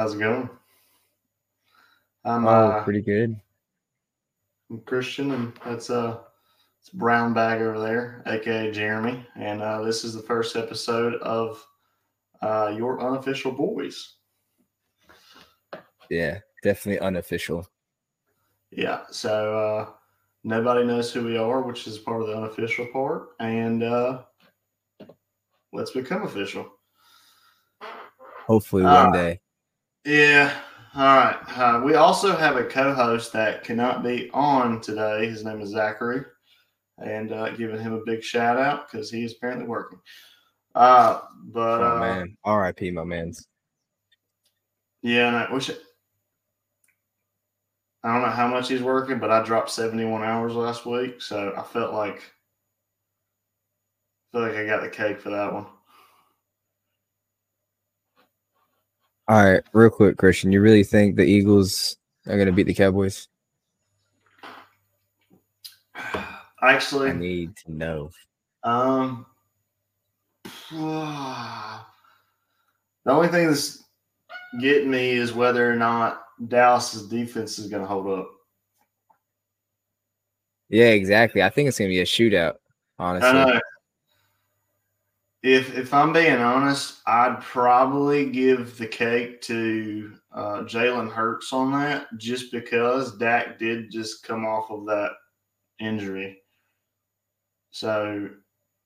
How's it going? I'm Oh, uh, pretty good. I'm Christian, and that's uh, it's Brown Bag over there, aka Jeremy, and uh, this is the first episode of uh, your unofficial boys. Yeah, definitely unofficial. Yeah, so uh, nobody knows who we are, which is part of the unofficial part, and uh, let's become official. Hopefully Ah. one day. Yeah. All right. Uh, we also have a co-host that cannot be on today. His name is Zachary, and uh, giving him a big shout out because he is apparently working. Uh, but Oh uh, man. R.I.P. my man's. yeah, and I wish. I don't know how much he's working, but I dropped seventy-one hours last week, so I felt like I feel like I got the cake for that one. All right, real quick, Christian. You really think the Eagles are gonna beat the Cowboys? Actually, I need to know. Um, the only thing that's getting me is whether or not Dallas's defense is going to hold up. Yeah, exactly. I think it's gonna be a shootout. Honestly. If if I'm being honest, I'd probably give the cake to uh, Jalen Hurts on that, just because Dak did just come off of that injury. So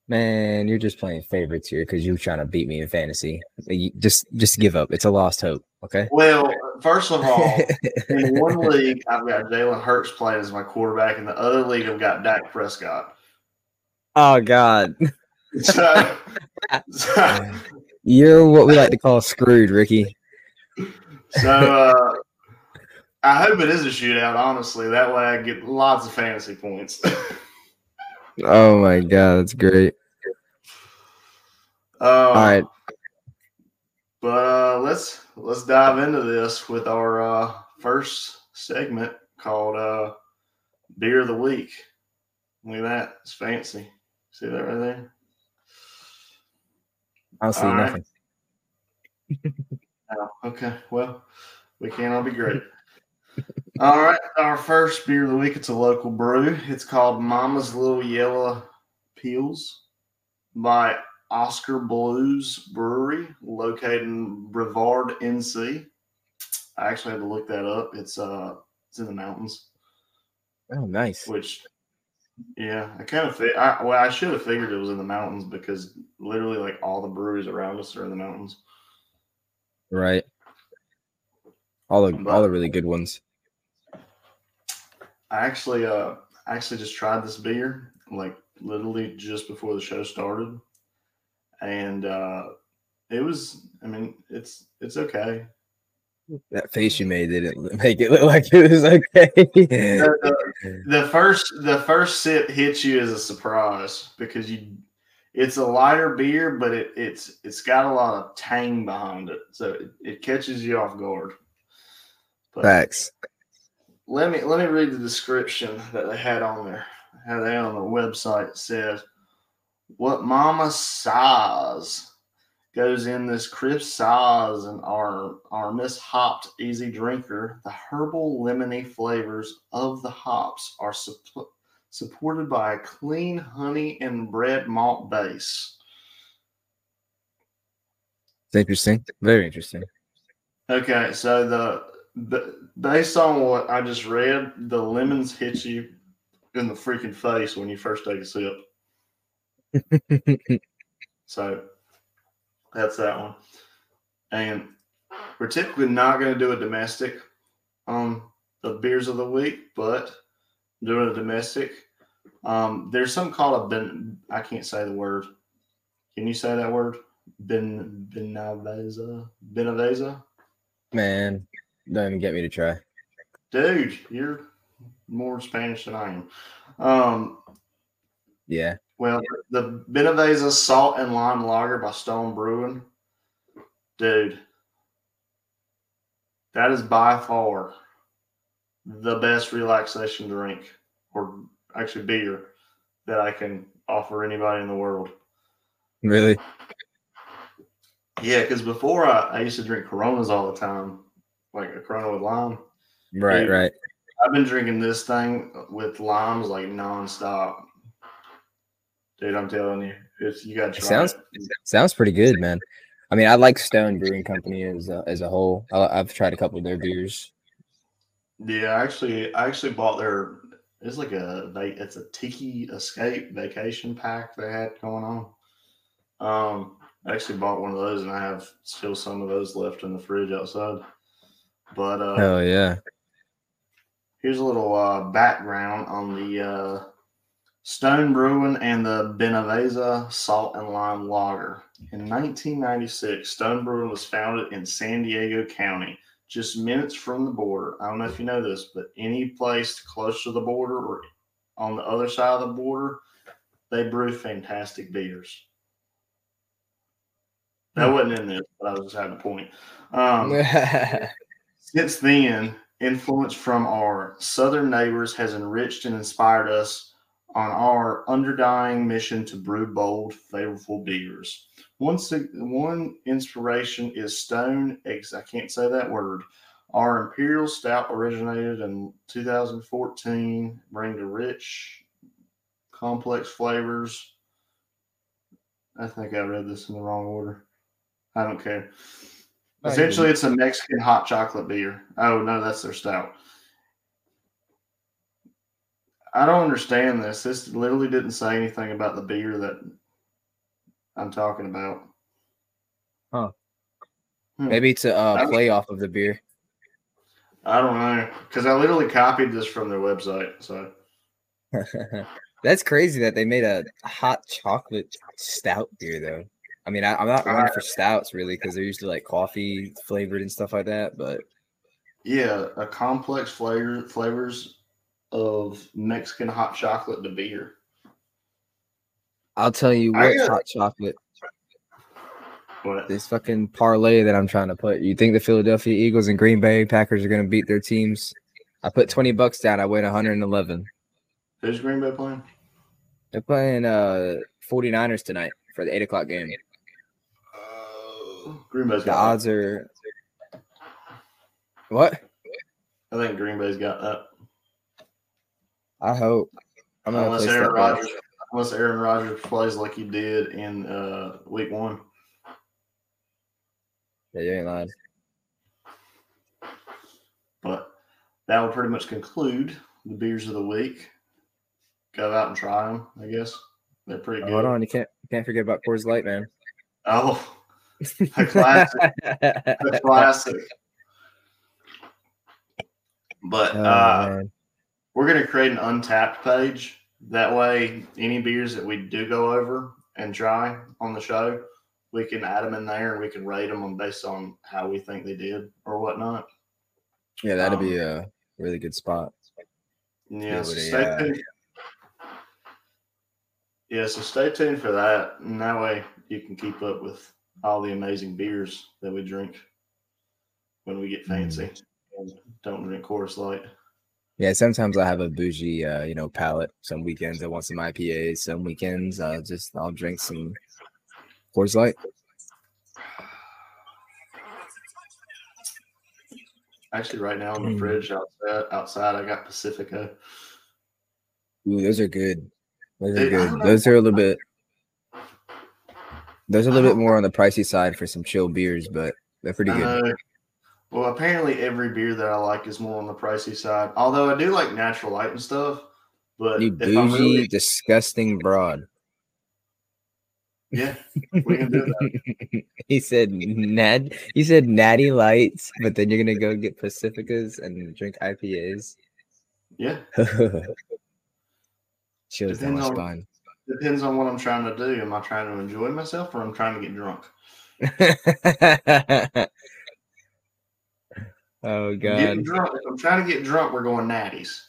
Man, you're just playing favorites here because you're trying to beat me in fantasy. You- Just, just give up. It's a lost hope. Okay. Well, first of all, in one league, I've got Jalen Hurts playing as my quarterback. In the other league, I've got Dak Prescott. oh God, So, so, you're what we like to call screwed, Ricky. so, uh, I hope it is a shootout, honestly. That way I get lots of fantasy points. Oh my God, that's great. Uh, All right. But uh, let's let's dive into this with our uh, first segment called uh, Beer of the Week. Look at that. It's fancy. See that right there? See All right. nothing. Oh, okay. Well, we can't all be great. all right. Our first beer of the week. It's a local brew. It's called Mama's Little Yella Pils by Oskar Blues Brewery, located in Brevard, NC. I actually had to look that up. It's uh, it's in the mountains. Oh, nice. Which, yeah, I kind of I, well, I should have figured it was in the mountains because literally, like all the breweries around us are in the mountains. Right. All the all the really good ones. I actually uh I actually just tried this beer like literally just before the show started. And uh it was I mean it's it's okay. That face you made didn't make it look like it was okay. The, the first the first sip hits you as a surprise because you it's a lighter beer, but it, it's it's got a lot of tang behind it. So it, it catches you off guard. But Facts. let me let me read the description that they had on there. Had they on the website it says, "What Mama size goes in this crisp size and our our Miss Hopped Easy Drinker. The herbal lemony flavors of the hops are supp- supported by a clean honey and bread malt base." It's interesting. Very interesting. Okay, so the, the based on what I just read, the lemons hit you in the freaking face when you first take a sip. So that's that one. And we're typically not going to do a domestic on the beers of the week, but doing a domestic. Um, there's something called a ben. I can't say the word. Can you say that word? Ben Buenaveza. Buenaveza. Man, don't even get me to try. Dude, you're more Spanish than I am. Um, Yeah. Well, the Buenaveza Salt and Lime Lager by Stone Brewing, dude, that is by far the best relaxation drink, or actually beer, that I can offer anybody in the world. Really? Yeah, because before I, I used to drink Coronas all the time, like a Corona with lime. Right, Dude. right. I've been drinking this thing with limes like nonstop. Dude, I'm telling you, it's you got sounds it. sounds pretty good, man. I mean, I like Stone Brewing Company as a, as a whole. I, I've tried a couple of their beers. Yeah, I actually, I actually bought their. It's like a, va- it's a Tiki Escape vacation pack they had going on. Um, I actually bought one of those, and I have still some of those left in the fridge outside. But uh, Oh yeah. here's a little uh, background on the uh, Stone Brewing and the Buenaveza Salt and Lime Lager. In 1996, Stone Brewing was founded in San Diego County, just minutes from the border. I don't know if you know this, but any place close to the border or on the other side of the border, they brew fantastic beers. That wasn't in this, but I was just having a point. Um, since then, influence from our southern neighbors has enriched and inspired us on our underdying mission to brew bold, flavorful beers. One, one inspiration is Stone I can't say that word. Our Imperial Stout originated in 2014, bring to rich, complex flavors. I think I read this in the wrong order. I don't care. Essentially, it's a Mexican hot chocolate beer. Oh no, that's their stout. I don't understand this. This literally didn't say anything about the beer that I'm talking about. Huh. Maybe it's a uh, play off of the beer. I don't know because I literally copied this from their website. So That's crazy that they made a hot chocolate stout beer, though. I mean, I, I'm not one for stouts really because they're usually like coffee flavored and stuff like that. But yeah, a complex flavor flavors of Mexican hot chocolate to beer. I'll tell you what, got- hot chocolate, But this fucking parlay that I'm trying to put. You think the Philadelphia Eagles and Green Bay Packers are going to beat their teams? I put 20 bucks down. I win 111. who's Green Bay playing? They're playing uh 49ers tonight for the eight o'clock game. Uh, Green Bay's The got odds are what? I think Green Bay's got that. I hope. I'm Unless Aaron. Rodgers, unless Aaron Rodgers plays like he did in uh, Week One. Yeah, you ain't lying. But that will pretty much conclude the beers of the week. Go out and try them. I guess they're pretty Oh, good. hold on, you can't you can't forget about Coors Light, man. Oh, a classic. a classic. But Oh, uh, man. We're going to create an Untappd page. That way, any beers that we do go over and try on the show, we can add them in there and we can rate them on based on how we think they did or whatnot. yeah, that'd be um, a really good spot. Yeah, so stay uh, tuned. Yeah, so stay tuned for that. And that way you can keep up with all the amazing beers that we drink when we get fancy and don't drink Coors Light. Yeah, sometimes I have a bougie, uh, you know, palate. Some weekends I want some IPAs. Some weekends uh, just I'll drink some Coors Light. Actually, right now in the Mm. fridge outside, outside, I got Pacifico. Ooh, those are good. Those are good. Those are a little bit. Those are a little bit more on the pricey side for some chill beers, but they're pretty good. Well, apparently every beer that I like is more on the pricey side. Although I do like natural light and stuff. But You bougie, really, disgusting broad. yeah, we can do that. he said Nad. He said natty lights, but then you're gonna go get Pacificos and drink IPAs. Yeah, Chills down my Depends on- spine. depends on what I'm trying to do. Am I trying to enjoy myself or I'm trying to get drunk? oh Getting god, drunk. If I'm trying to get drunk, we're going natties.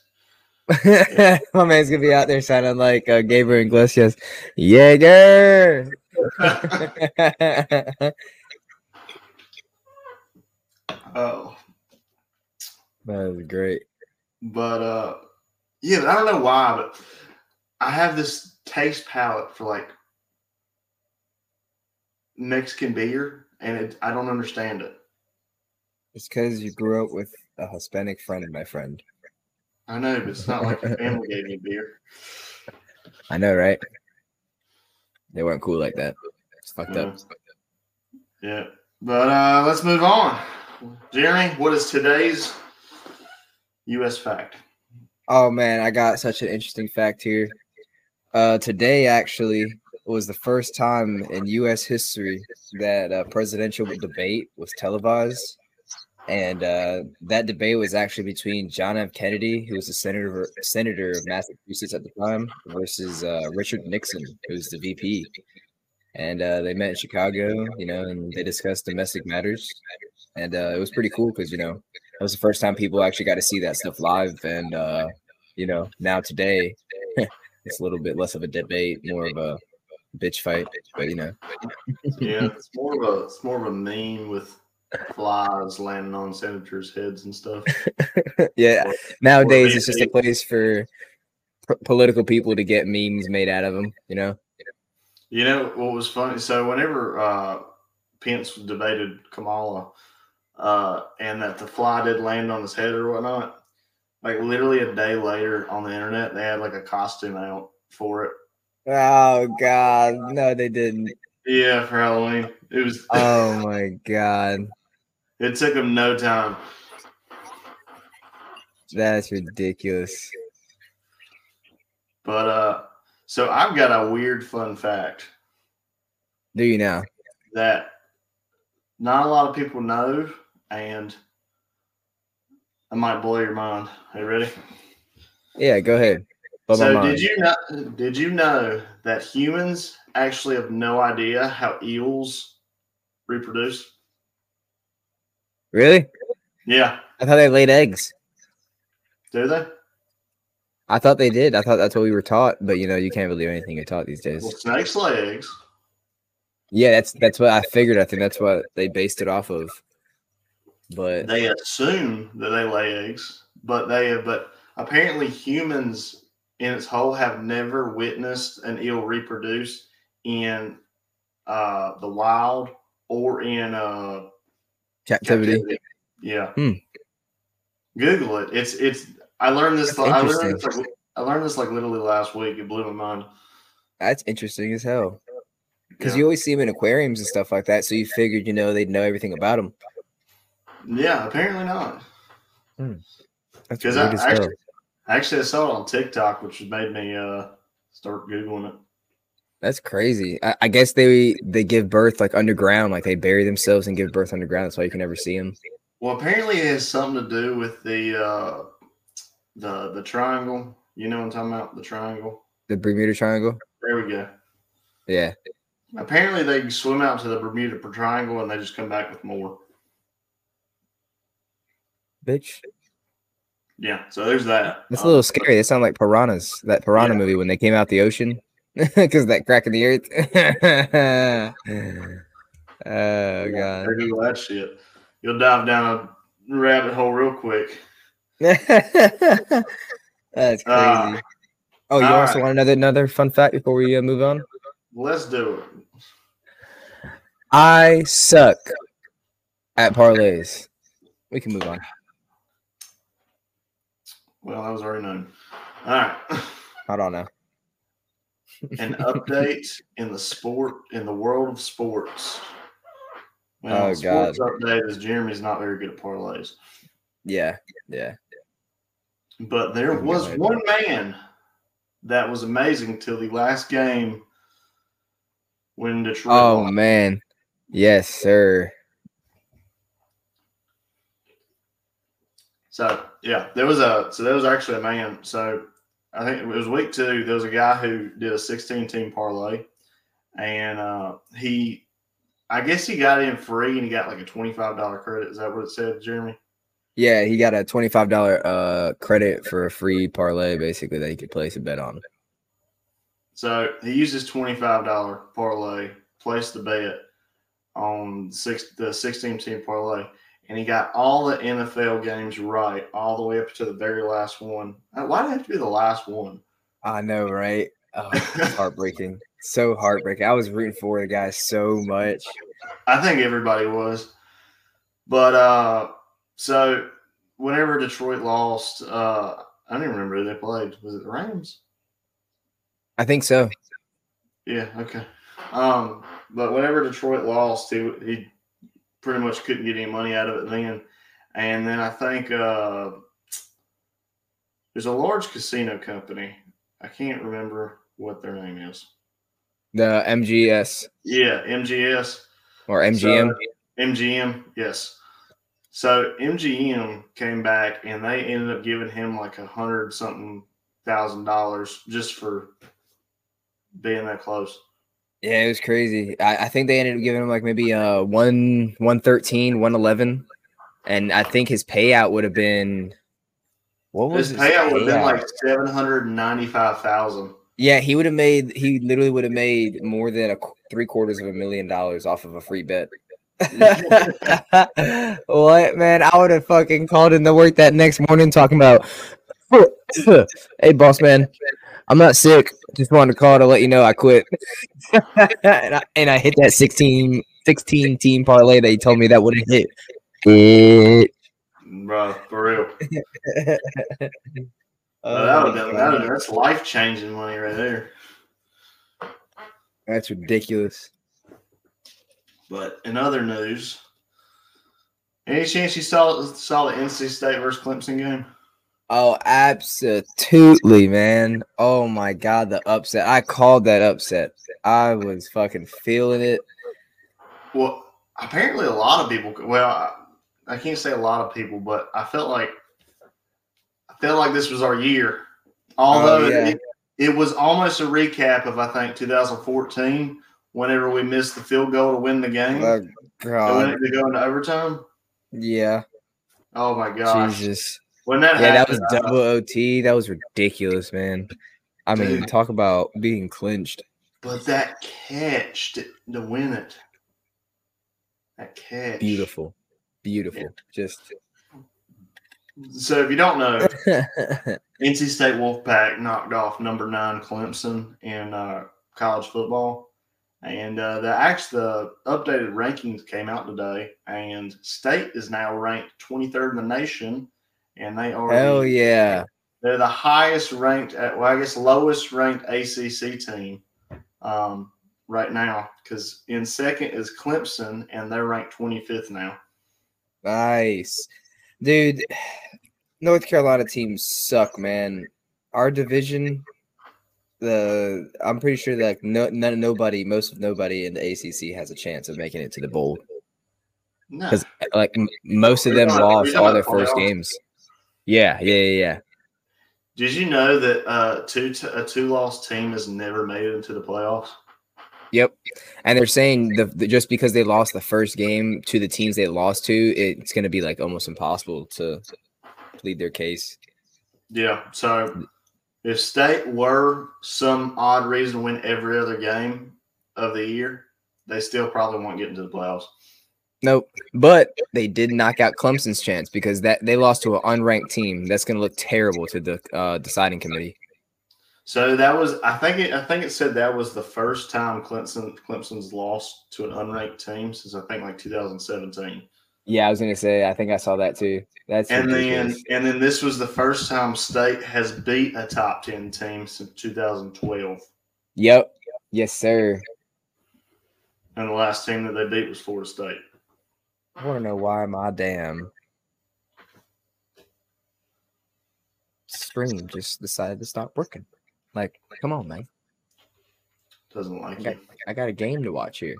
my man's gonna be out there sounding like uh, Gabriel Iglesias. Jaeger. Oh, that was great. but uh, yeah, I don't know why, but I have this taste palette for like Mexican beer, and it, I don't understand it. It's because you grew up with a Hispanic friend, my friend. I know, but it's not like your family gave you beer. I know, right? They weren't cool like that. It's fucked up. Yeah, but uh, let's move on. Jeremy, what is today's U.S. fact? Oh man, I got such an interesting fact here. Uh, today actually was the first time in U.S. history that a presidential debate was televised, and uh, that debate was actually between John F. Kennedy, who was the senator senator of Massachusetts at the time, versus uh, Richard Nixon, who's the VP. And uh, they met in Chicago, you know, and they discussed domestic matters, and uh, it was pretty cool because you know it was the first time people actually got to see that stuff live, and uh, you know now today it's a little bit less of a debate, more of a bitch fight, but you know. yeah, it's more of a it's more of a meme with flies landing on senators' heads and stuff. yeah, nowadays it's just a place for p- political people to get memes made out of them. You know. You know what was funny? So whenever uh, Pence debated Kamala, uh, and that the fly did land on his head or whatnot, like literally a day later on the internet, they had like a costume out for it. Oh God, no, they didn't. Yeah, for Halloween, it was. Oh my God, it took them no time. That's ridiculous. But uh, so I've got a weird fun fact. Do you now? That not a lot of people know, and I might blow your mind. Are you ready? Yeah, go ahead. Blow so did you know? Did you know that humans actually have no idea how eels reproduce? Really? Yeah. I thought they laid eggs. Do they? I thought they did. I thought that's what we were taught, but you know, you can't believe anything you're taught these days. Well, snakes lay eggs. Yeah, that's that's what I figured. I think that's what they based it off of. But they assume that they lay eggs, but they but apparently humans in its whole have never witnessed an eel reproduce in uh, the wild or in uh, captivity. captivity. Yeah. Hmm. Google it. It's it's. I learned this. I learned this, like, I learned this like literally last week. It blew my mind. That's interesting as hell. Because yeah. you always see them in aquariums and stuff like that, so you figured you know they'd know everything about them. Yeah, apparently not. Hmm. Because I, actually, actually, I saw it on TikTok, which made me uh, start googling it. That's crazy. I, I, guess they they give birth like underground, like they bury themselves and give birth underground. That's why you can never see them. Well, apparently it has something to do with the uh, the the triangle. You know what I'm talking about? The triangle. The Bermuda Triangle. There we go. Yeah. Apparently they swim out to the Bermuda Triangle and they just come back with more bitch. Yeah, so there's that. That's a little scary. They sound like piranhas. That piranha yeah. movie when they came out the ocean because that crack in the earth. oh god, do that shit. You'll dive down a rabbit hole real quick. That's crazy. Uh, oh, you also right. want another another fun fact before we uh, move on? Let's do it. I suck at parlays. We can move on. Well, that was already known. All right. Hold on now. An update in the sport in the world of sports. Well, oh sports God! Update is Jeremy's not very good at parlays. Yeah, yeah. But there was one man that was amazing till the last game when Detroit. Oh won. man, yes, sir. So yeah, there was a so there was actually a man. So I think it was week two. There was a guy who did a 16 team parlay, and uh, he, I guess he got in free, and he got like a 25 dollar credit. Is that what it said, Jeremy? Yeah, he got a twenty five dollar uh credit for a free parlay, basically that he could place a bet on. So he used his twenty five dollar parlay, placed the bet on six the sixteen team parlay and he got all the NFL games right, all the way up to the very last one. Uh, why did it have to be the last one? I know, right? Oh, heartbreaking. so heartbreaking. I was rooting for the guy so much. I think everybody was. But uh so whenever Detroit lost, uh I don't even remember who they played. Was it the Rams? I think so. Yeah, okay. Um, but whenever Detroit lost, he he pretty much couldn't get any money out of it then. And then I think uh there's a large casino company. I can't remember what their name is. The MGS Yeah, MGS. or MGM. So, MGM, yes. So MGM came back and they ended up giving him like a hundred something thousand dollars just for being that close. Yeah, it was crazy. I, I think they ended up giving him like maybe uh one one thirteen, one eleven. And I think his payout would have been what was His his payout would have been like seven hundred and ninety five thousand. Yeah, he would have made. He literally would have made more than a three quarters of a million dollars off of a free bet. what man? I would have fucking called in to work that next morning talking about. hey, boss man, I'm not sick. Just wanted to call to let you know I quit. and, I, and I hit that 16, 16 team parlay that he told me that would have hit. It. Bro, for real. Oh that would that would've- uh, that's life changing money right there. That's ridiculous. But in other news, any chance you saw saw the NC State versus Clemson game? Oh, absolutely, man. Oh my god, the upset. I called that upset. I was fucking feeling it. Well, apparently a lot of people. Well, I, can't say a lot of people, but I felt like I felt like this was our year. Although Oh, yeah. it, it was almost a recap of I think 2014, whenever we missed the field goal to win the game, Oh god. to go into overtime. Yeah. Oh my gosh! Jesus. When that Yeah, that was happened, double OT. That was ridiculous, man. I mean, Dude. talk about being clinched. But that catch to, to win it. That catch. Beautiful. Beautiful. Just So if you don't know, NC State Wolfpack knocked off number nine Clemson in uh, college football. And uh, the actually the updated rankings came out today, and State is now ranked 23rd in the nation, and they are hell yeah. they're the highest ranked, well, I guess lowest ranked ACC team um, right now, because in second is Clemson, and they're ranked 25th now. Nice. Dude, North Carolina teams suck, man. Our division, the I'm pretty sure that like no none nobody, most of nobody in the ACC has a chance of making it to the bowl No, because like m- most of them lost all their first games. Yeah, yeah, yeah, yeah. did you know that uh, two t- a two loss team has never made it into the playoffs? Yep. And they're saying the, the just because they lost the first game to the teams they lost to, it's going to be like almost impossible to plead their case. Yeah. So if State were some odd reason to win every other game of the year, they still probably won't get into the playoffs. Nope. But they did knock out Clemson's chance because that they lost to an unranked team. That's going to look terrible to the uh, deciding committee. So that was I think it I think it said that was the first time Clemson Clemson's lost to an unranked team since I think like 2017. Yeah, I was going to say. I think I saw that too. That's And then and then this was the first time State has beat a top 10 team since 2012. Yep. Yes, sir. And the last team that they beat was Florida State. I want to know why my damn stream just decided to stop working. Like, come on, man. Doesn't like Okay. you. I got a game to watch here.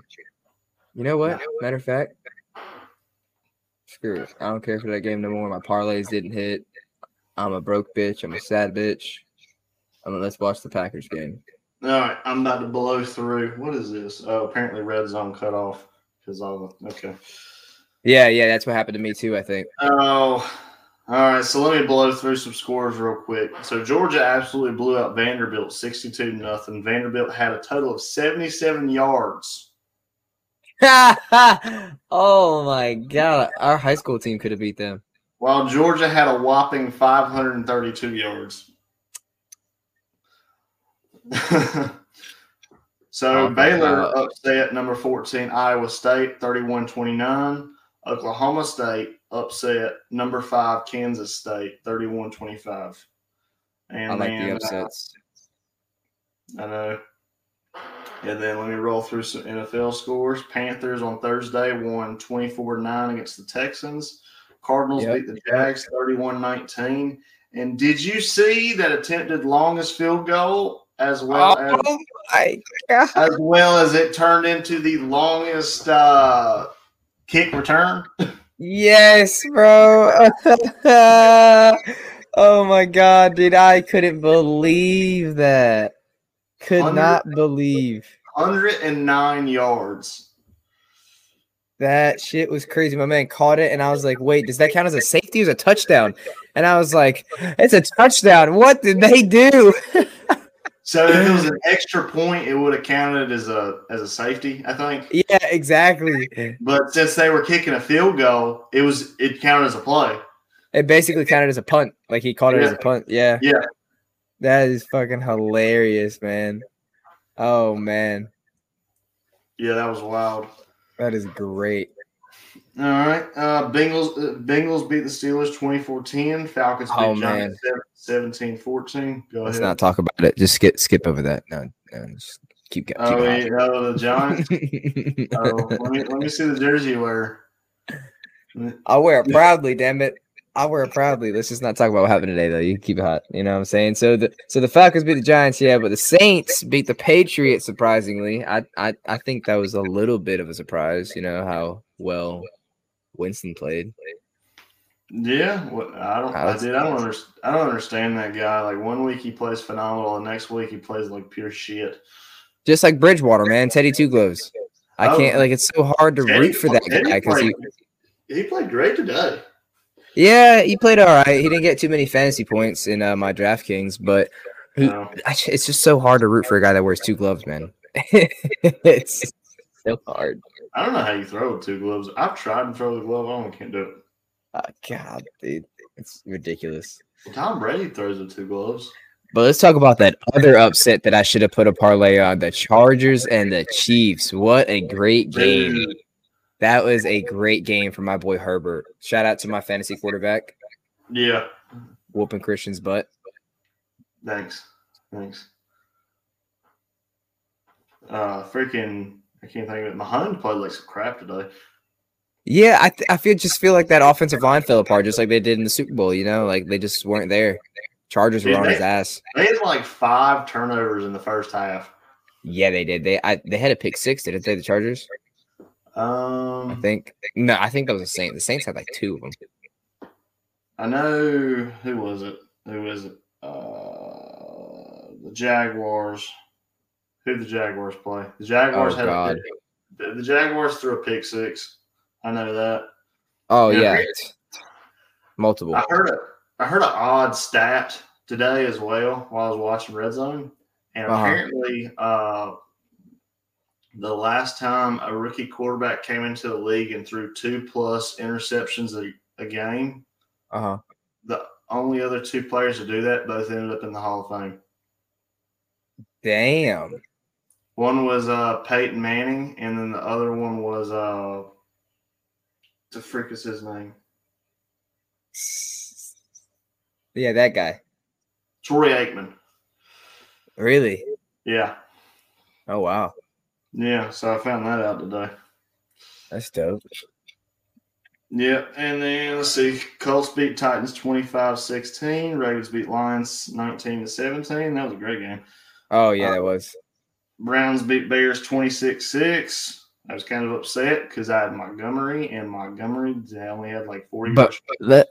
You know what? Matter of fact, screw it. I don't care for that game no more. My parlays didn't hit. I'm a broke bitch. I'm a sad bitch. I mean, let's watch the Packers game. All right, I'm about to blow through. What is this? Oh, apparently red zone cut off because all the okay. Yeah, yeah, that's what happened to me too. I think. Oh, all right. So let me blow through some scores real quick. So Georgia absolutely blew out Vanderbilt, sixty-two nothing. Vanderbilt had a total of seventy-seven yards. oh my god, our high school team could have beat them. While Georgia had a whopping 532 yards. So oh Okay, Baylor upset number 14 Iowa State 31-29. Oklahoma State upset number 5 Kansas State 31-25. And I like then, the uh, upsets. I know. And then let me roll through some NFL scores. Panthers on Thursday won 24 9 against the Texans. Cardinals Yep. beat the Jags 31 19. And did you see that attempted longest field goal as well as, Oh my god! as well as it turned into the longest uh, kick return? Yes, bro. oh my god, dude! I couldn't believe that. Could not believe 109 yards. that shit was crazy. My man caught it, and I was like, "Wait, does that count as a safety? Or a touchdown?" And I was like, "It's a touchdown. What did they do?" So if it was an extra point, it would have counted as a as a safety, I think. yeah, exactly. But since they were kicking a field goal, it was it counted as a play. It basically counted as a punt. Like he caught it as a punt. Yeah. Yeah. That is fucking hilarious, man. Oh man. Yeah, that was wild. That is great. All right. Uh Bengals uh, Bengals beat the Steelers 24-10. Falcons beat Oh, Giants 17-14. Go Let's ahead. not talk about it. Just skip skip over that. No, no just keep going. oh, yeah, oh, the Giants. oh, let me let me see the jersey you wear. I'll wear it proudly, damn it. I'll wear it proudly. Let's just not talk about what happened today, though. You keep it hot. You know what I'm saying? So the so the Falcons beat the Giants, yeah, but the Saints beat the Patriots. Surprisingly, I I I think that was a little bit of a surprise. You know how well Winston played. Yeah, what I don't, How I did. I don't understand. I don't understand that guy. Like one week he plays phenomenal, the next week he plays like pure shit. Just like Bridgewater, man. Teddy Two Gloves. I Oh. can't like it's so hard to Teddy- root for that Teddy guy because he played- he played great today. yeah he played all right. He didn't get too many fantasy points in uh, my DraftKings, but He- No. I it's just so hard to root for a guy that wears two gloves, man. it's so hard. I don't know how you throw with two gloves. I've tried to throw the glove on, can't do it. Oh, God, dude, it's ridiculous. Tom Brady throws with two gloves. But let's talk about that other upset that I should have put a parlay on: the Chargers and the Chiefs. What a great game! Dude, That was a great game for my boy Herbert. Shout out to my fantasy quarterback, Yeah. whooping Christian's butt. Thanks. Thanks. Uh, freaking, I can't think of it. Mahomes played like some crap today. Yeah, I th- I feel just feel like that offensive line fell apart, just like they did in the Super Bowl. You know, like they just weren't there. Chargers were on they- his ass. They had like five turnovers in the first half. Yeah, they did. They I, they had a pick six, didn't they? The Chargers, Um, I think. No, I think that was the Saints. The Saints had like two of them. I know who was it? Who was it? Uh, the Jaguars. Who the Jaguars play? The Jaguars Oh, had God. a. The, Jaguars threw a pick six. I know that. Oh Yeah, multiple. I heard a I heard an odd stat today as well while I was watching Red Zone, and Uh-huh. apparently, uh, the last time a rookie quarterback came into the league and threw two plus interceptions a, a game, Uh huh. the only other two players to do that both ended up in the Hall of Fame. Damn. One was uh, Peyton Manning, and then the other one was uh, the frick is his name? Yeah, that guy. Troy Aikman. Really? Yeah, Oh wow, yeah. So I found that out today. that's dope. Yeah, and then let's see. Colts beat Titans 25-16. Ravens beat Lions 19 to 17. That was a great game. Oh yeah, Uh, that was. Browns beat Bears 26-6. I was kind of upset because I had Montgomery, and Montgomery they only had like 40 But let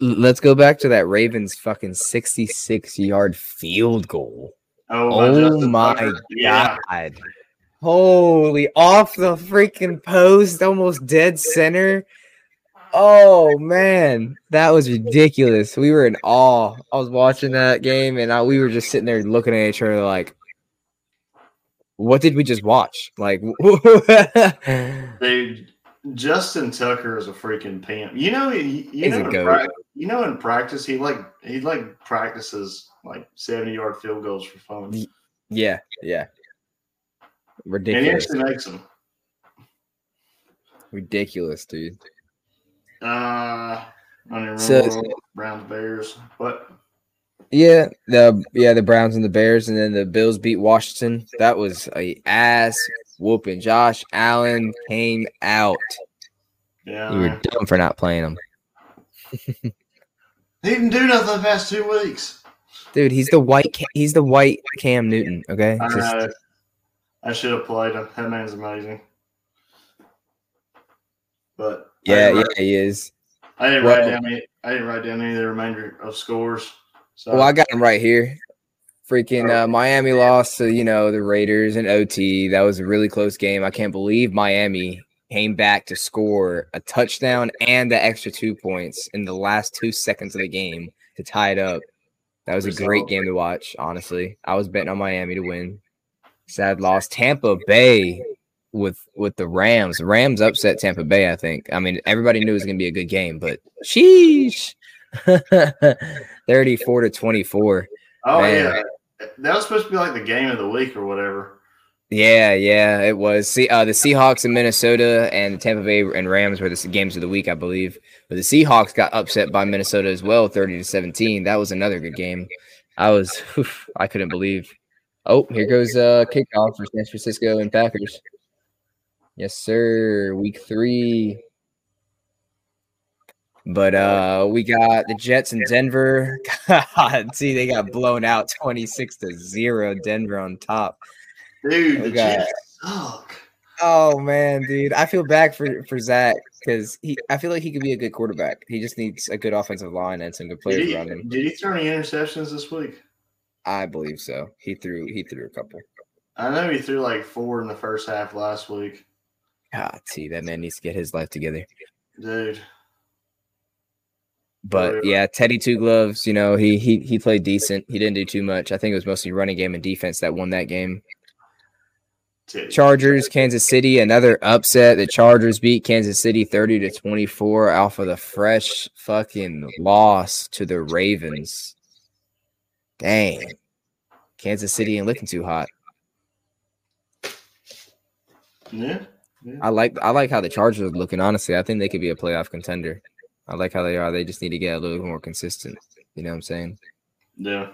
let's go back to that Ravens fucking sixty-six yard field goal. Oh, Oh my. Yeah, god! Holy, off the freaking post, almost dead center. Oh man, that was ridiculous. We were in awe. I was watching that game, and I, we were just sitting there looking at each other like, "What did we just watch?" Like, dude. Justin Tucker is a freaking pimp. You know, you, you know, in prac- you know, in practice, he like he like practices like 70 yard field goals for fun. Ye- yeah, yeah. And he Ridiculous. actually makes them. Ridiculous, dude. Uh, I don't So- Browns Bears, but Yeah, the yeah the Browns and the Bears, and then the Bills beat Washington. That was a ass whooping. Josh Allen came out. yeah, You were dumb for not playing him, he didn't do nothing the past two weeks. dude. He's the white. He's the white Cam Newton. Okay, I Just- know. I should have played him. That man's amazing. But yeah, yeah, write- he is. I didn't Well- write down. Any, I didn't write down any of the remainder of scores. So Well, I got him right here. Freaking uh, Miami lost to you know the Raiders in OT. That was a really close game. I can't believe Miami came back to score a touchdown and the extra two points in the last two seconds of the game to tie it up. That was a great game to watch. Honestly, I was betting on Miami to win. Sad loss. Tampa Bay with with the Rams. Rams upset Tampa Bay. I think. I mean, everybody knew it was going to be a good game, but sheesh. 34 to 24. oh man. yeah, that was supposed to be like the game of the week or whatever. Yeah, yeah, it was. See, uh, the Seahawks in Minnesota and the Tampa Bay and Rams were the games of the week, I believe. But the Seahawks got upset by Minnesota as well, thirty to seventeen. That was another good game. I was, I couldn't believe. Oh, here goes uh kickoff for San Francisco and Packers. Yes, sir. Week three. But uh we got the Jets in Denver. God, see, they got blown out 26 to 0. Denver on top. Dude, Oh, the God. Jets suck. Oh man, dude, I feel bad for for Zach because he. I feel like he could be a good quarterback. He just needs a good offensive line and some good players he, around him. did he throw any interceptions this week? I believe so. He threw. He threw a couple. I know he threw like four in the first half last week. God, see, that man needs to get his life together. Dude, Oh, but yeah, Teddy Two Gloves. You know, he he he played decent. He didn't do too much. I think it was mostly running game and defense that won that game. Chargers, Kansas City, another upset. The Chargers beat Kansas City 30 to 24 off of the fresh fucking loss to the Ravens. Dang. Kansas City ain't looking too hot. Yeah. I like I like how the Chargers are looking, honestly. I think they could be a playoff contender. I like how they are. They just need to get a little more consistent. You know what I'm saying? Yeah.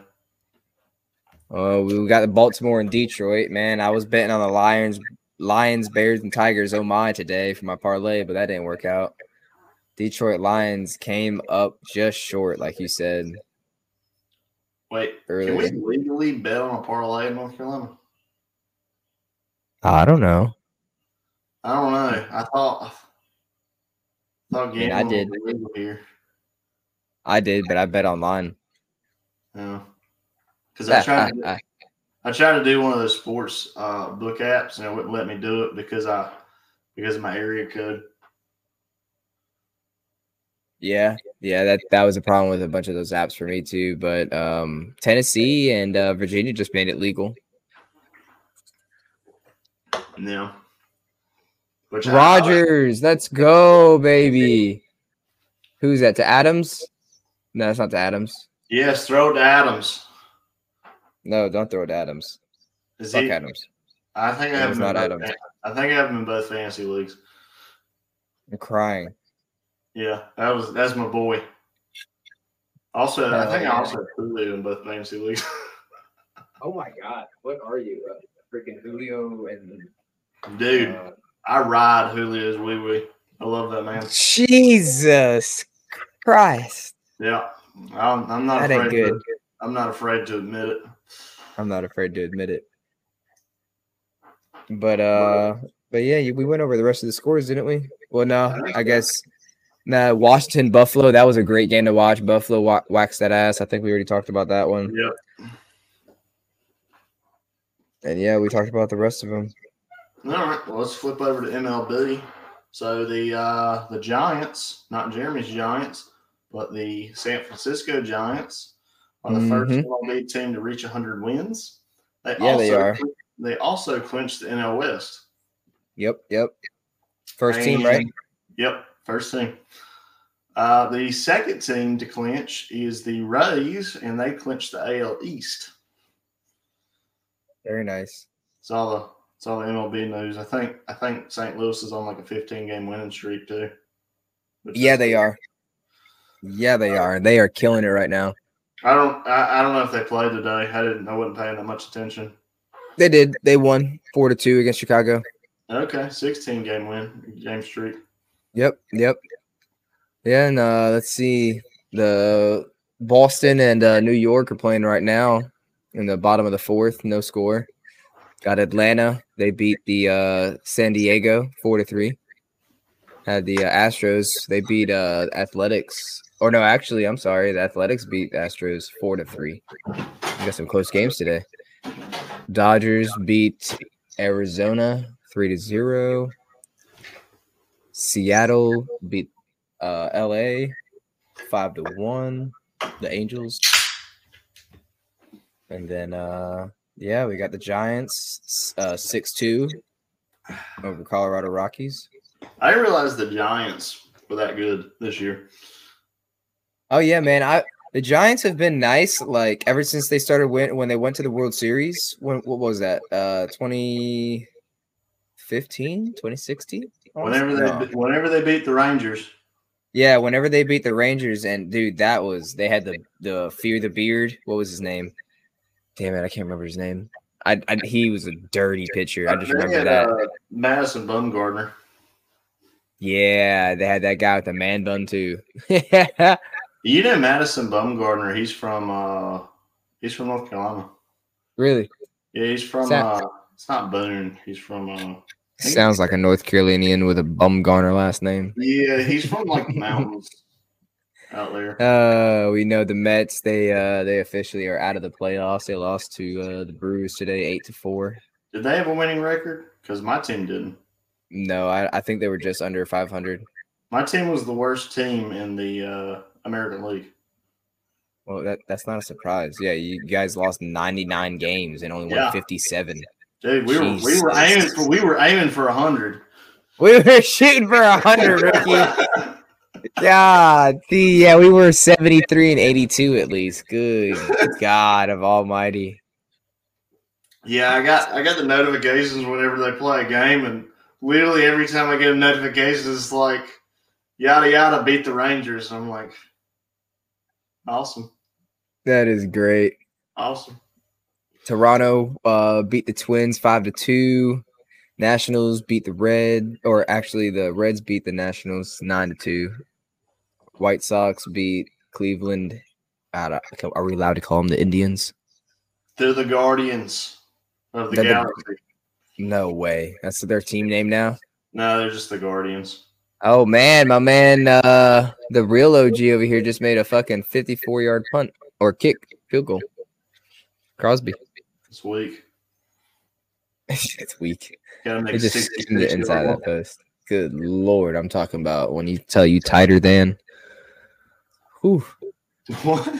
Oh, we got the Baltimore and Detroit. Man, I was betting on the Lions, Lions, Bears, and Tigers. Oh my, today for my parlay, but that didn't work out. Detroit Lions came up just short, like you said. Wait, Early. can we legally bet on a parlay in North Carolina? I don't know. I don't know. I thought. I mean, I did. here. I did, but I bet online. Yeah. Because I tried. To, ah. I tried to do one of those sports uh, book apps, and it wouldn't let me do it because I because of my area code. Yeah, yeah, that that was a problem with a bunch of those apps for me too. But um, Tennessee and uh, Virginia just made it legal. Yeah. Which I- Rodgers, let's go, baby. Who's that? To Adams? No, it's not to Adams. yes, throw it to Adams. No, don't throw it to Adams. Is Fuck he? Adams. I think I have it's him not both- Adams. I think I have him in both fantasy leagues. I'm crying. Yeah, that was that's my boy. Also, I think yeah. I also have Julio in both fantasy leagues. Oh my god, what are you? Uh, freaking Julio and Dude, uh, I ride Julio's wee wee. I love that man. Jesus Christ. Yeah, I'm, I'm not That ain't afraid. good. To, I'm not afraid to admit it. I'm not afraid to admit it. But uh but yeah, we went over the rest of the scores, didn't we? Well, no, I think I so. guess nah, Washington Buffalo, that was a great game to watch. Buffalo wa- waxed that ass. I think we already talked about that one. Yep. And yeah, we talked about the rest of them. All right, well, let's flip over to MLB. So the uh, the Giants, not Jeremy's Giants, but the San Francisco Giants, are the first Mhm. MLB team to reach 100 wins. They Yeah, also, they are. They also clinched the NL West. Yep, yep. First team, right? Yep, first team. Uh, the second team to clinch is the Rays, and they clinched the AL East. Very nice. So It's all MLB news. I think I think St. Louis is on like a 15 game winning streak too. Yeah, they are. Yeah, they are. They are killing it right now. I don't I, I don't know if they played today. I didn't I wasn't paying that much attention. They did. They won four to two against Chicago. Okay, 16 game win game streak. Yep. Yep. Yeah, and uh, let's see. The Boston and uh, New York are playing right now in the bottom of the fourth, no score. Got Atlanta. They beat the uh, San Diego four to three. Had the uh, Astros. They beat uh, Athletics. Or no, actually, I'm sorry. The Athletics beat Astros four to three. We got some close games today. Dodgers beat Arizona three to zero. Seattle beat uh, LA five to one. The Angels, and then uh, yeah, we got the Giants uh, six two over Colorado Rockies. I didn't realize the Giants were that good this year. Oh yeah, man. I the Giants have been nice like ever since they started win when they went to the World Series. When what was that? Uh 2015, 2016? Whenever they No. whenever they beat the Rangers, Yeah, whenever they beat the Rangers, and dude, that was they had the the fear the beard. What was his name? Damn it, I can't remember his name. I, I he was a dirty pitcher. I just remember had, that. uh, Madison Bumgarner. Yeah, they had that guy with the man bun too. You know Madison Bumgarner. He's from uh he's from North Carolina. really Yeah, he's from Sound- uh it's not Boone. He's from uh sounds like a North Carolinian with a Bumgarner last name. yeah, he's from like the mountains out there. Uh, we know the Mets. They uh they officially are out of the playoffs. They lost to uh the Brewers today, eight to four. Did they have a winning record? Because my team didn't. No, I, I think they were just under five hundred. My team was the worst team in the uh American League. Well, that that's not a surprise. Yeah, you guys lost ninety nine games and only won fifty seven. Dude, we were we were aiming for we were aiming for a hundred. We were shooting for a hundred, rookie. God, the, yeah, we were seventy three and eighty two at least. Good God of Almighty. Yeah, I got I got the notifications whenever they play a game, and literally every time I get a notification, it's like yada yada beat the Rangers. I'm like, awesome, That is great. awesome. Toronto uh, beat the Twins five to two. Nationals beat the Red, or actually the Reds beat the Nationals nine to two. White Sox beat Cleveland. Are we allowed to call them the Indians? They're the Guardians of the They're the- Galaxy. No way. That's their team name now. No, they're just the Guardians. Oh man, my man, uh, the real OG over here just made a fucking fifty-four yard punt or kick field goal. Crosby. It's weak. it's weak. gotta make It just skimmed it inside yard that post. Good lord, I'm talking about when you tell you tighter than. One. What?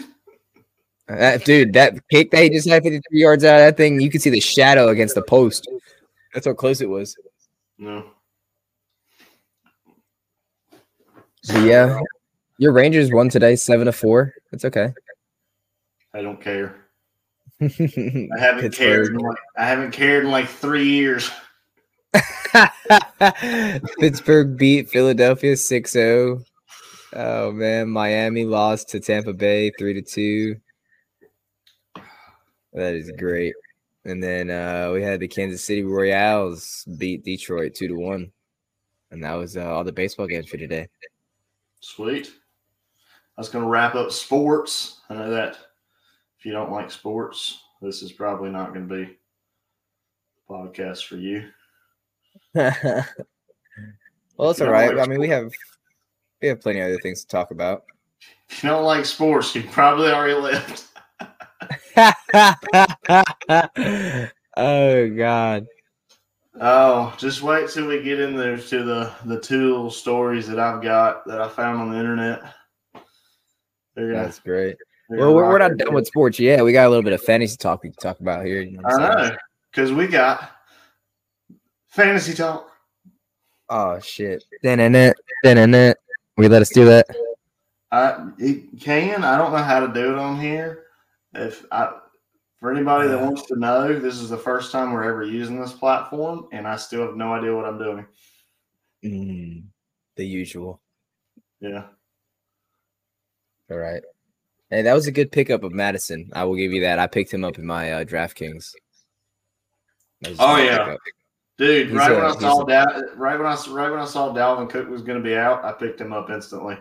That, dude, that kick that he just had 53 yards out of that thing, you could see the shadow against the post. That's how close it was. No. But yeah, your Rangers won today, seven to four. That's okay. I don't care. I haven't cared. In like, I haven't cared in like three years. Pittsburgh beat Philadelphia 6-0. Oh man, Miami lost to Tampa Bay 3 to 2. That is great. And then uh, we had the Kansas City Royals beat Detroit 2 to 1. And that was uh, all the baseball games for today. Sweet. That's going to wrap up sports. I know that if you don't like sports, this is probably not going to be a podcast for you. well, it's all right. like I mean, we have we have plenty of other things to talk about. If you don't like sports, you probably already left. oh God. Oh, just wait till we get in there to the the two little stories that I've got that I found on the internet. They're gonna, That's great. Well, we're, we're not done with sports yet. We got a little bit of fantasy talk we can talk about here. You know I know because we got fantasy talk. Oh shit. Then in it. Then in it. We let us do that. I it can. I don't know how to do it on here. If I For anybody that wants to know, this is the first time we're ever using this platform, and I still have no idea what I'm doing. Mm, the usual. Yeah. All right. Hey, that was a good pickup of Madison. I will give you that. I picked him up in my uh, DraftKings. That was a Oh, yeah. pickup. Dude, He's right when I saw a- that, right when I right when I saw Dalvin Cook was going to be out, I picked him up instantly.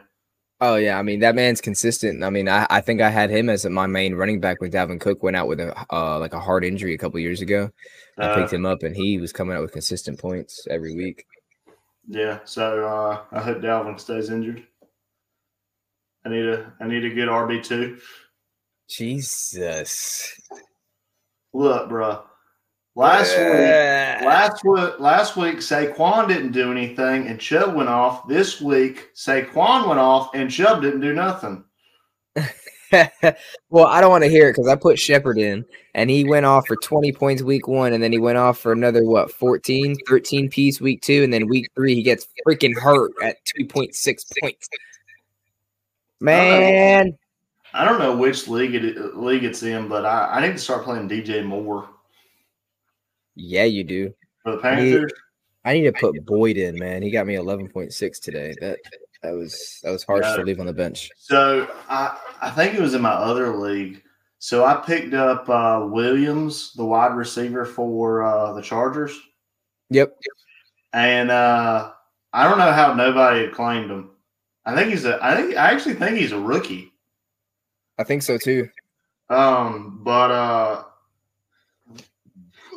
Oh yeah, I mean that man's consistent. I mean, I, I think I had him as my main running back when Dalvin Cook went out with a uh, like a heart injury a couple years ago. I Uh, picked him up and he was coming out with consistent points every week. yeah, so uh, I hope Dalvin stays injured. I need a I need a good RB two. Jesus. Look, bro. Last week, last week, last week, Saquon didn't do anything and Chubb went off. This week, Saquon went off and Chubb didn't do nothing. well, I don't want to hear it because I put Shepard in and he went off for 20 points week one and then he went off for another, what, 14, 13 piece week two. And then week three, he gets freaking hurt at 2.6 points. Man. I don't know which league it league it's in, but I, I need to start playing DJ Moore Yeah, you do. for the Panthers. I need to put Boyd in, man. He got me 11.6 today. That that was that was harsh Yeah. to leave on the bench. So I I think it was in my other league. So I picked up uh, Williams, the wide receiver for uh, the Chargers, Yep. and uh, I don't know how nobody had claimed him. I think he's a. I think I actually think he's a rookie. I think so too. Um, but uh,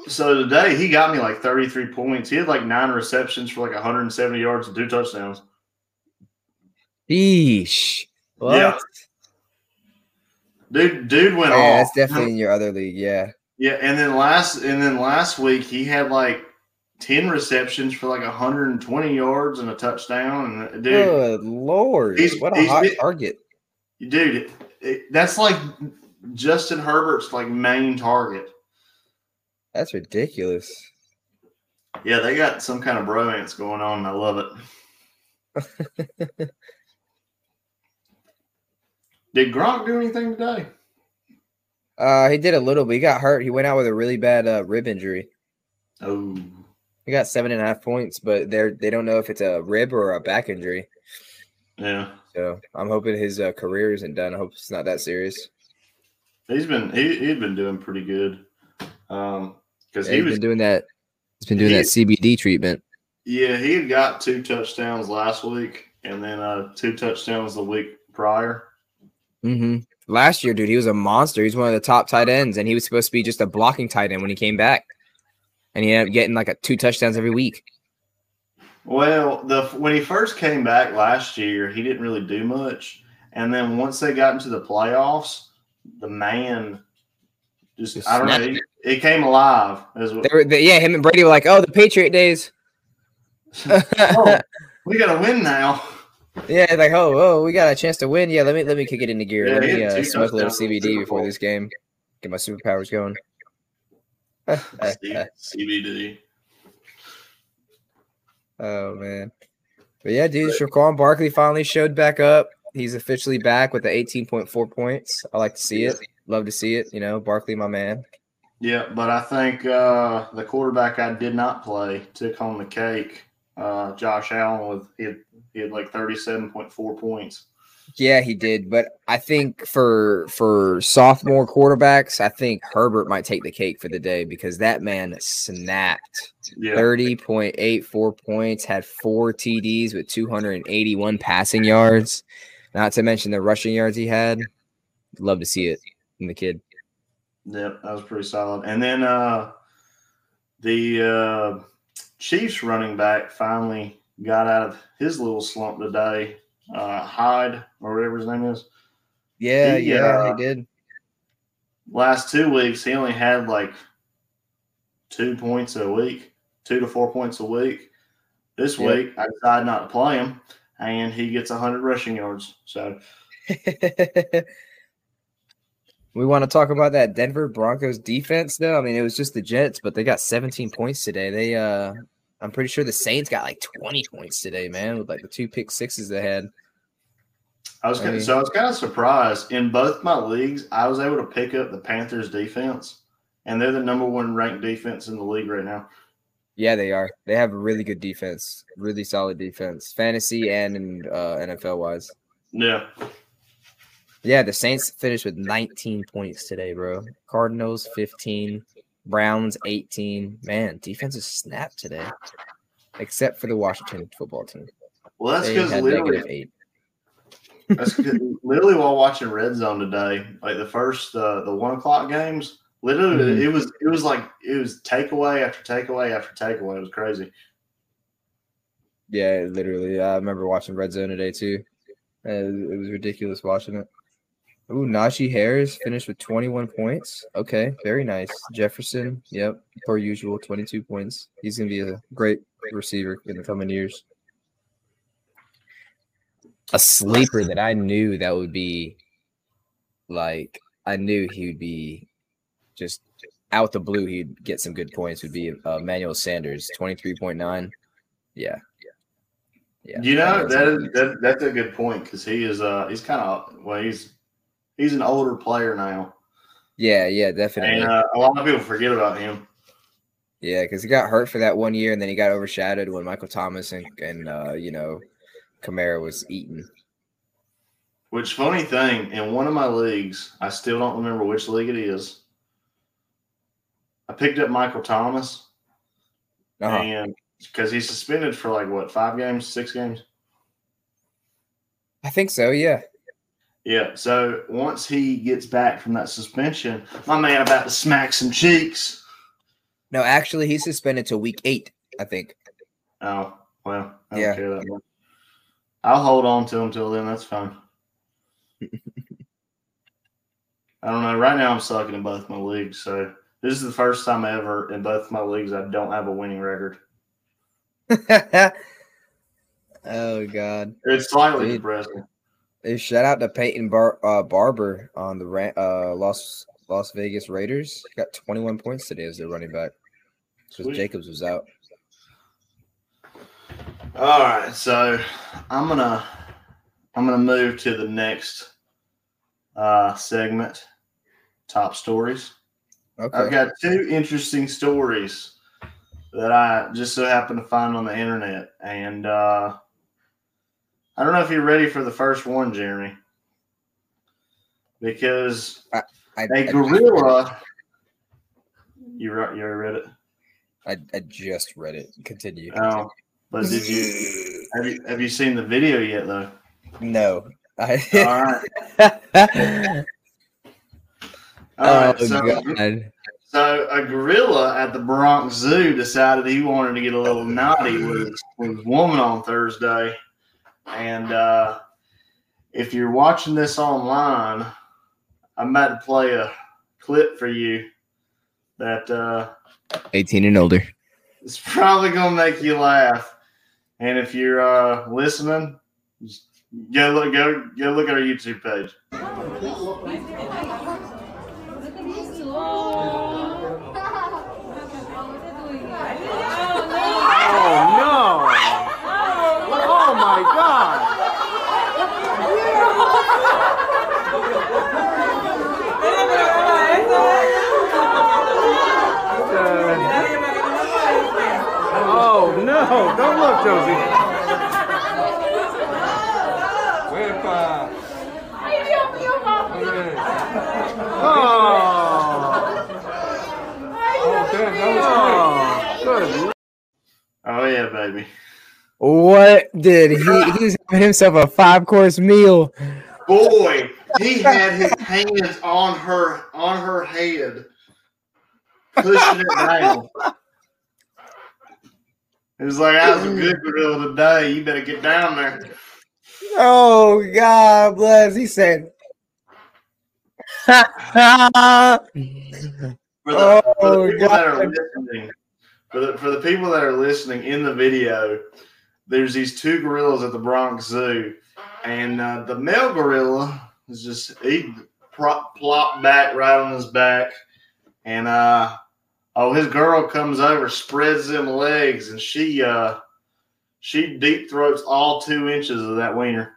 so today he got me like 33 points. He had like nine receptions for like 170 yards and two touchdowns. Yeesh. What? Yeah. Dude, dude went Oh, off. that's definitely in your other league. Yeah. Yeah, and then last and then last week he had like 10 receptions for like 120 yards and a touchdown. And uh, dude, Good lord. He's- what a he's hot been- target. dude, it- that's like Justin Herbert's like main target. That's ridiculous. Yeah, they got some kind of bromance going on. And I love it. Did Gronk do anything today? Uh, he did a little, but he got hurt. He went out with a really bad uh, rib injury. Oh, He got seven and a half points, but they're they don't know if it's a rib or a back injury. yeah. So I'm hoping his uh, career isn't done. I hope it's not that serious. He's been he he'd been doing pretty good. Um, because Yeah, he he's was been doing that. He's been doing he- that CBD treatment. Yeah, he had got two touchdowns last week and then uh two touchdowns the week prior. Mm-hmm. Last year, dude, he was a monster. He's one of the top tight ends, and he was supposed to be just a blocking tight end when he came back. And he ended up getting like a two touchdowns every week. Well, the when he first came back last year, he didn't really do much. And then once they got into the playoffs, the man just, Just I don't know, he, he came alive as well. They were, they, yeah, him and Brady were like, "Oh, the Patriot days." oh, we gotta win now. yeah, like, oh, oh, we got a chance to win. Yeah, let me let me kick it into gear. Yeah, let me uh, smoke a little touchdowns in the CBD before this game. Get my superpowers going. CBD. Oh man. But yeah, dude, Saquon Barkley finally showed back up. He's officially back with the 18.4 points. I like to see it. Love to see it. You know, Barkley, my man. Yeah, but I think uh, the quarterback I did not play took home the cake. Uh, Josh Allen with he had, he had like thirty seven point four points. Yeah, he did. But I think for for sophomore quarterbacks, I think Herbert might take the cake for the day because that man snapped. Yeah, 30.84 points, had four TDs with 281 passing yards. Not to mention the rushing yards he had. Love to see it in the kid. Yep, that was pretty solid. And then uh, the uh, Chiefs running back finally got out of his little slump today. Uh, Hyde or whatever his name is. Yeah, He, yeah, uh, he did. Last two weeks, he only had like two points a week, two to four points a week. This Yep. week, I decided not to play him, and he gets 100 rushing yards. So, we want to talk about that Denver Broncos defense though. I mean, it was just the Jets, but they got 17 points today. They uh I'm pretty sure the Saints got like 20 points today, man, with like the two pick sixes they had. I was kind mean- so I was kind of surprised in both my leagues. I was able to pick up the Panthers defense, and they're the number one ranked defense in the league right now. Yeah, they are. They have a really good defense, really solid defense, fantasy and in uh, NFL wise. Yeah, Yeah, the Saints finished with 19 points today, bro. Cardinals 15, Browns 18. Man, defense is snapped today, except for the Washington football team. well, that's because literally, that's literally while watching Red Zone today, like the first uh, the one o'clock games, literally Mhm. it was it was like it was takeaway after takeaway after takeaway. It was crazy. Yeah, literally. I remember watching Red Zone today too. Uh, It was ridiculous watching it. Ooh, Najee Harris finished with 21 points. Okay, very nice. Jefferson, yep, per usual, 22 points. He's gonna be a great receiver in the coming years. A sleeper that I knew that would be like I knew he would be just out the blue. He'd get some good points. Would be uh, Emmanuel Sanders, 23.9. Yeah, yeah. you know that, is, that that's a good point because he is uh he's kind of well he's he's an older player now, Yeah, yeah, definitely. and uh, a lot of people forget about him. Yeah, because he got hurt for that one year, and then he got overshadowed when Michael Thomas and and uh, you know Kamara was eaten. Which funny thing, in one of my leagues, I still don't remember which league it is. I picked up Michael Thomas, Uh-huh. and because he's suspended for like what five games, six games. I think so. Yeah. Yeah. So once he gets back from that suspension, my man about to smack some cheeks. No, actually, he's suspended to week eight. I think. Oh well, I don't Yeah. care that much. I'll hold on to him till then. That's fine. I don't know. Right now, I'm sucking in both my leagues. So this is the first time ever in both my leagues I don't have a winning record. oh God! It's slightly Dude. depressing. Hey, shout out to Peyton Bar- uh, Barber on the uh, Las Las Vegas Raiders. He got 21 points today as their running back. Because Jacobs was out. All right, so I'm gonna I'm gonna move to the next uh, segment, top stories. Okay. I've got two interesting stories that I just so happened to find on the internet, and uh, I don't know if you're ready for the first one, Jeremy, because I, I, a gorilla. You re- you already read it? I, I just read it. Continue. Oh, but did you have you have you seen the video yet though? No. I, All right. All oh right, so, God. so a gorilla at the Bronx Zoo decided he wanted to get a little naughty with his woman on Thursday, and uh, if you're watching this online, I'm about to play a clip for you that uh, 18 and older. is probably gonna make you laugh. And if you're uh, listening, just go look go go look at our YouTube page. Oh no! Oh my god! Oh no! Don't look, Josie. Oh, good. Oh yeah, baby. What did he? He was having himself a five course meal. Boy, he had his hands on her on her head, pushing it down. It was like, I was a good gorilla today. You better get down there. Oh God bless. He said. For the, for Oh, the people that are God. listening, for the, for the people that are listening in the video, there's these two gorillas at the Bronx Zoo, and uh, the male gorilla is just he prop, plopped back right on his back, and uh, Oh, his girl comes over, spreads them legs, and she uh she deep throats all two inches of that wiener.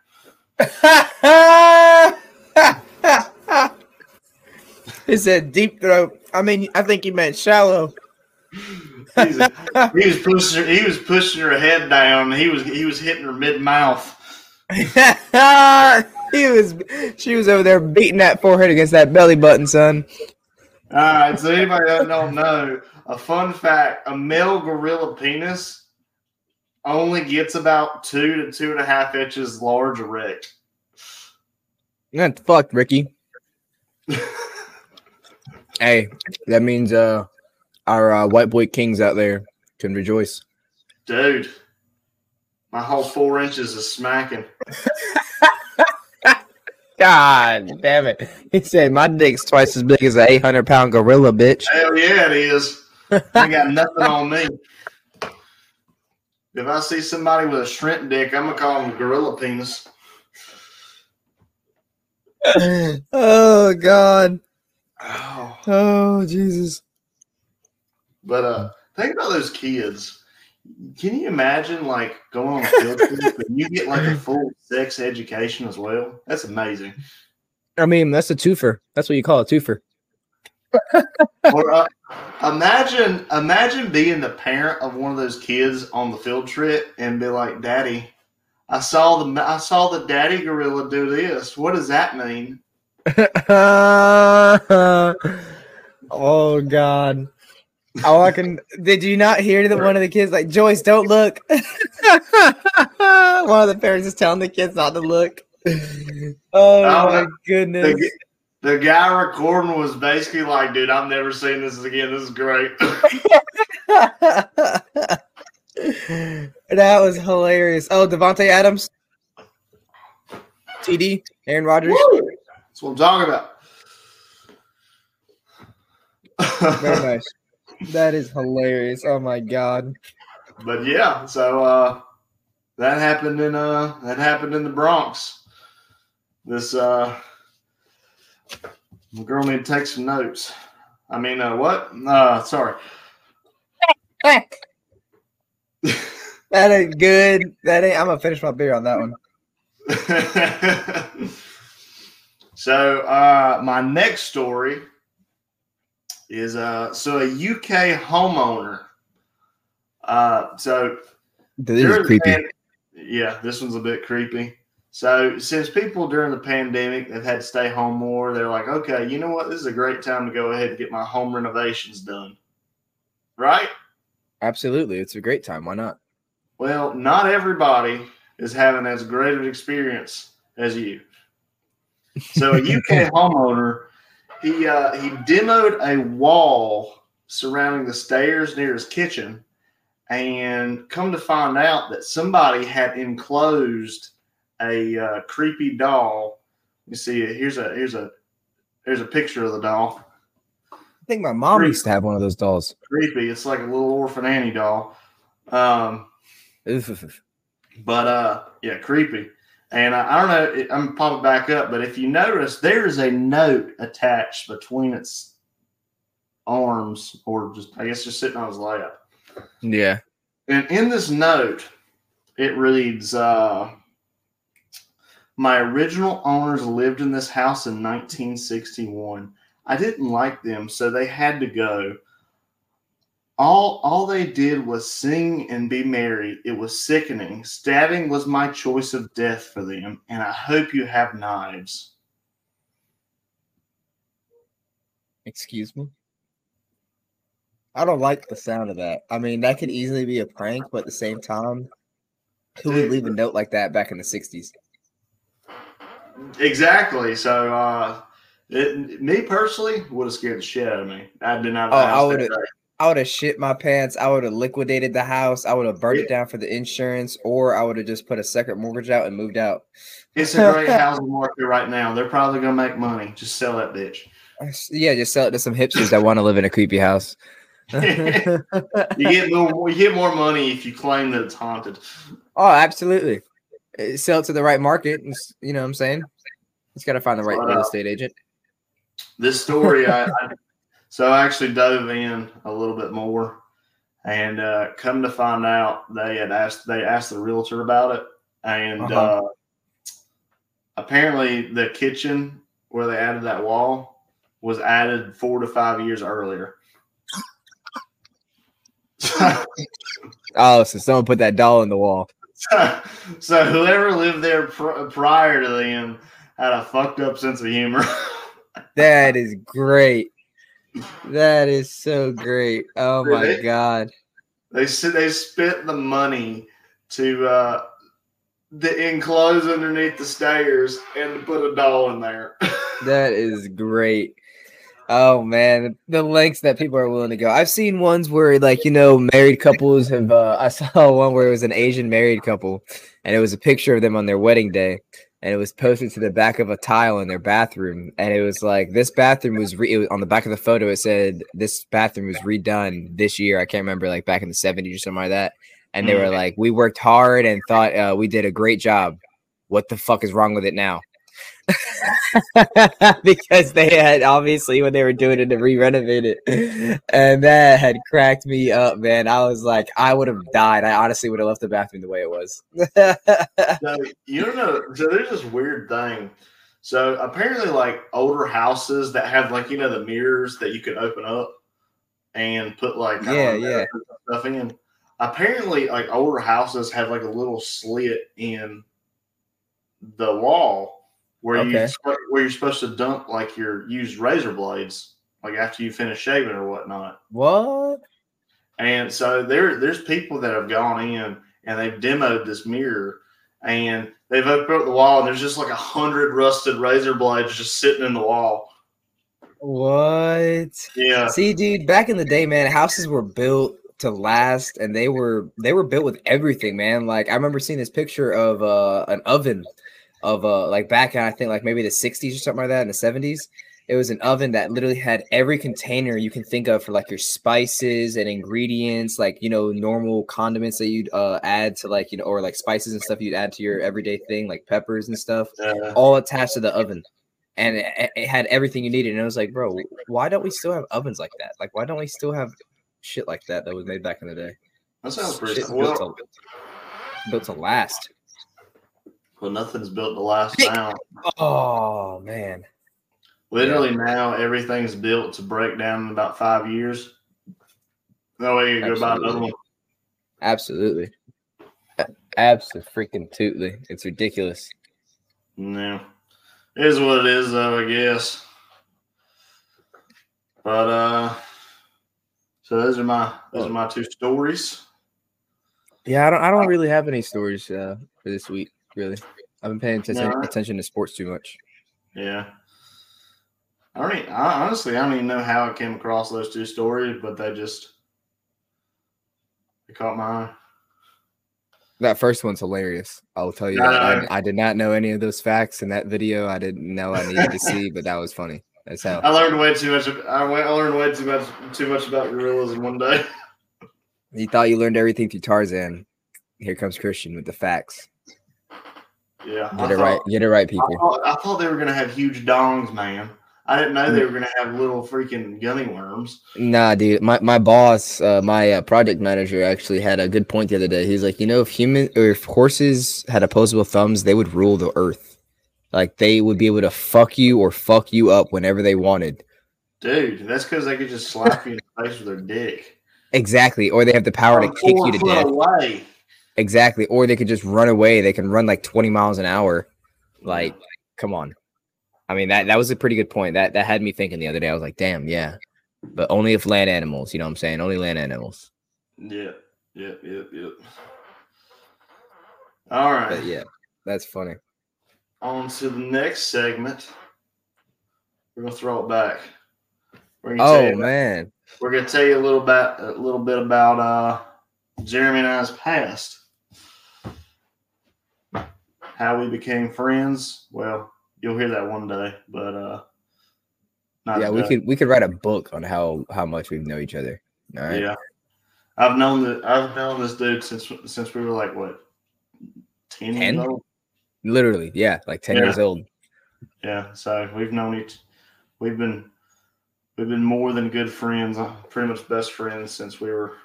he said deep throat. I mean, I think he meant shallow. A, he was pushing. Her, he was pushing her head down. He was. He was hitting her mid mouth. he was. She was over there beating that forehead against that belly button, son. All right. So anybody that don't know, a fun fact: a male gorilla penis only gets about two to two and a half inches large erect. That's fucked, Ricky. Hey, that means uh our uh, white boy kings out there can rejoice. Dude, my whole four inches is smacking. God damn it. He said my dick's twice as big as an 800 pound gorilla, bitch. Hell yeah, it is. I got nothing on me. If I see somebody with a shrimp dick, I'm gonna call them gorilla penis. oh, God. Oh. Oh, Jesus. But uh, think about those kids. Can you imagine like going on a field trip and you get like a full sex education as well? That's amazing. I mean, that's a twofer. That's what you call a twofer. Or uh, imagine, imagine being the parent of one of those kids on the field trip and be like, "Daddy, I saw the I saw the daddy gorilla do this. What does that mean?" oh God. Oh, I can. Did you not hear that one of the kids like Joyce? Don't look. one of the parents is telling the kids not to look. Oh my goodness! g- the guy recording was basically like, "Dude, I'm never seeing this again. This is great." that was hilarious. Oh, Davante Adams, TD, Aaron Rodgers. Woo! That's what I'm talking about. Very nice. That is hilarious. Oh my god. but yeah, so uh that happened in uh that happened in the Bronx. This uh the girl need to take some notes. I mean uh what? Uh sorry. That ain't good. That ain't. I'm gonna finish my beer on that one. so uh my next story is uh so a UK homeowner. Uh so This is creepy. pan- yeah, this one's a bit creepy. So, since people during the pandemic they've had to stay home more, they're like, okay, you know what? This is a great time to go ahead and get my home renovations done. Right? Absolutely, it's a great time. Why not? Well, not everybody is having as great an experience as you. So, a UK homeowner, he uh, he demoed a wall surrounding the stairs near his kitchen, and come to find out that somebody had enclosed a uh, creepy doll. You see, here's a here's a here's a picture of the doll. I think my mom Creep. used to have one of those dolls. Creepy. It's like a little orphan Annie doll. Um, But uh, yeah, creepy. And I, I don't know. I'm gonna pop it back up, but if you notice, there is a note attached between its arms, or just I guess just sitting on his lap. Yeah. And in this note, it reads, uh, "My original owners lived in this house in 1961. I didn't like them, so they had to go. All all they did was sing and be merry. It was sickening. Stabbing was my choice of death for them, and I hope you have knives." Excuse me. I don't like the sound of that. I mean, that could easily be a prank, but at the same time, who would leave a note like that back in the '60s? Exactly. So, uh, it, me personally would have scared the shit out of me. I'd been out of Oh, I would've- day. I would have shit my pants. I would have liquidated the house. I would have burned it down for the insurance, or I would have just put a second mortgage out and moved out. It's a great housing market right now. They're probably gonna make money. Just sell that bitch. Yeah, just sell it to some hipsters that want to live in a creepy house. You get more. You get more money if you claim that it's haunted. Oh, absolutely. Uh, Sell it to the right market. You know what I'm saying? It's got to find the right real estate agent. This story, I, I so I actually dove in a little bit more, and uh, come to find out, they had asked they asked the realtor about it, and Uh-huh. uh, apparently the kitchen where they added that wall was added four to five years earlier. Oh, so someone put that doll in the wall. so whoever lived there pr- prior to them had a fucked up sense of humor. That is great. That is so great. Oh my god. they said they spent the money to uh, the enclose underneath the stairs and to put a doll in there. That is great. Oh man, the lengths that people are willing to go. I've seen ones where like, you know, married couples have uh I saw one where it was an Asian married couple and it was a picture of them on their wedding day and it was posted to the back of a tile in their bathroom and it was like this bathroom was, re- it was on the back of the photo it said this bathroom was redone this year. I can't remember like back in the 70s or something like that. And they were Mm. like, "We worked hard and thought uh, we did a great job. What the fuck is wrong with it now?" because they had obviously when they were doing it to re-renovate it, and that had cracked me up, man. I was like, I would have died. I honestly would have left the bathroom the way it was. So you know. So there's this weird thing. So apparently, like older houses that have like you know the mirrors that you can open up and put like Yeah, know, yeah. stuff in. Apparently, like older houses have like a little slit in the wall where you Okay. sp- where you're supposed to dump like your used razor blades, like after you finish shaving or whatnot. what? And so there, there's people that have gone in and they've demoed this mirror, and they've opened up the wall, and there's just like a hundred rusted razor blades just sitting in the wall. What? Yeah, See, dude, back in the day, man, houses were built to last, and they were they were built with everything, man. Like I remember seeing this picture of uh an oven of uh like back in I think like maybe the 60s or something like that in the 70s. It was an oven that literally had every container you can think of for like your spices and ingredients, like you know, normal condiments that you'd uh add to like you know, or like spices and stuff you'd add to your everyday thing, like peppers and stuff uh, all attached to the oven and it, it had everything you needed and it was like bro why don't we still have ovens like that like why don't we still have shit like that that was made back in the day that sounds pretty. Cool. built, to, built to last well, nothing's built to last now. oh man Literally now, everything's built to break down in about five years. That way you go buy another Absolutely. one. absolutely absolutely freaking tootly. it's ridiculous No, it is what it is, though. I guess. But uh, so those are my those are my two stories. yeah i don't i don't really have any stories uh for this week really i've been paying attention, No. attention to sports too much Yeah. I don't even, I, honestly, I don't even know how I came across those two stories, but they just they caught my eye. That first one's hilarious. I'll tell you No, that. no. I, I did not know any of those facts in that video. I didn't know I needed to see, but that was funny. That's how. I learned way too much. I, went, I learned way too much too much about gorillas in one day. You thought you learned everything through Tarzan. Here comes Christian with the facts. Yeah, I Get it thought- right. Get it right, I people. thought, I thought they were gonna have huge dongs, man. I didn't know they were gonna have little freaking gummy worms. Nah, dude. My my boss, uh, my uh, project manager, actually had a good point the other day. He's like, you know, if human or if horses had opposable thumbs, they would rule the earth. Like they would be able to fuck you or fuck you up whenever they wanted. Dude, that's because they could just slap you in the face with their dick. Exactly. Or they have the power to kick you to death. Away. Exactly. Or they could just run away. They can run like 20 miles an hour. Like, come on. I mean, that that was a pretty good point. That that had me thinking the other day. I was like, damn, yeah. But only if land animals, you know what I'm saying? Only land animals. Yep, yep, yep, yep. All right. But yeah, that's funny. On to the next segment. We're gonna throw it back. We're gonna tell Oh you man. we're gonna tell you a little bit a little bit about uh Jeremy and I's past. How we became friends. Well, you'll hear that one day, but uh not Yeah, we could we could write a book on how how much we know each other. All right. Yeah. I've known that I've known this dude since since we were like what 10 10? years old. Literally, yeah, like 10 Yeah. years old. Yeah, so we've known each we've been we've been more than good friends, pretty much best friends since we were 10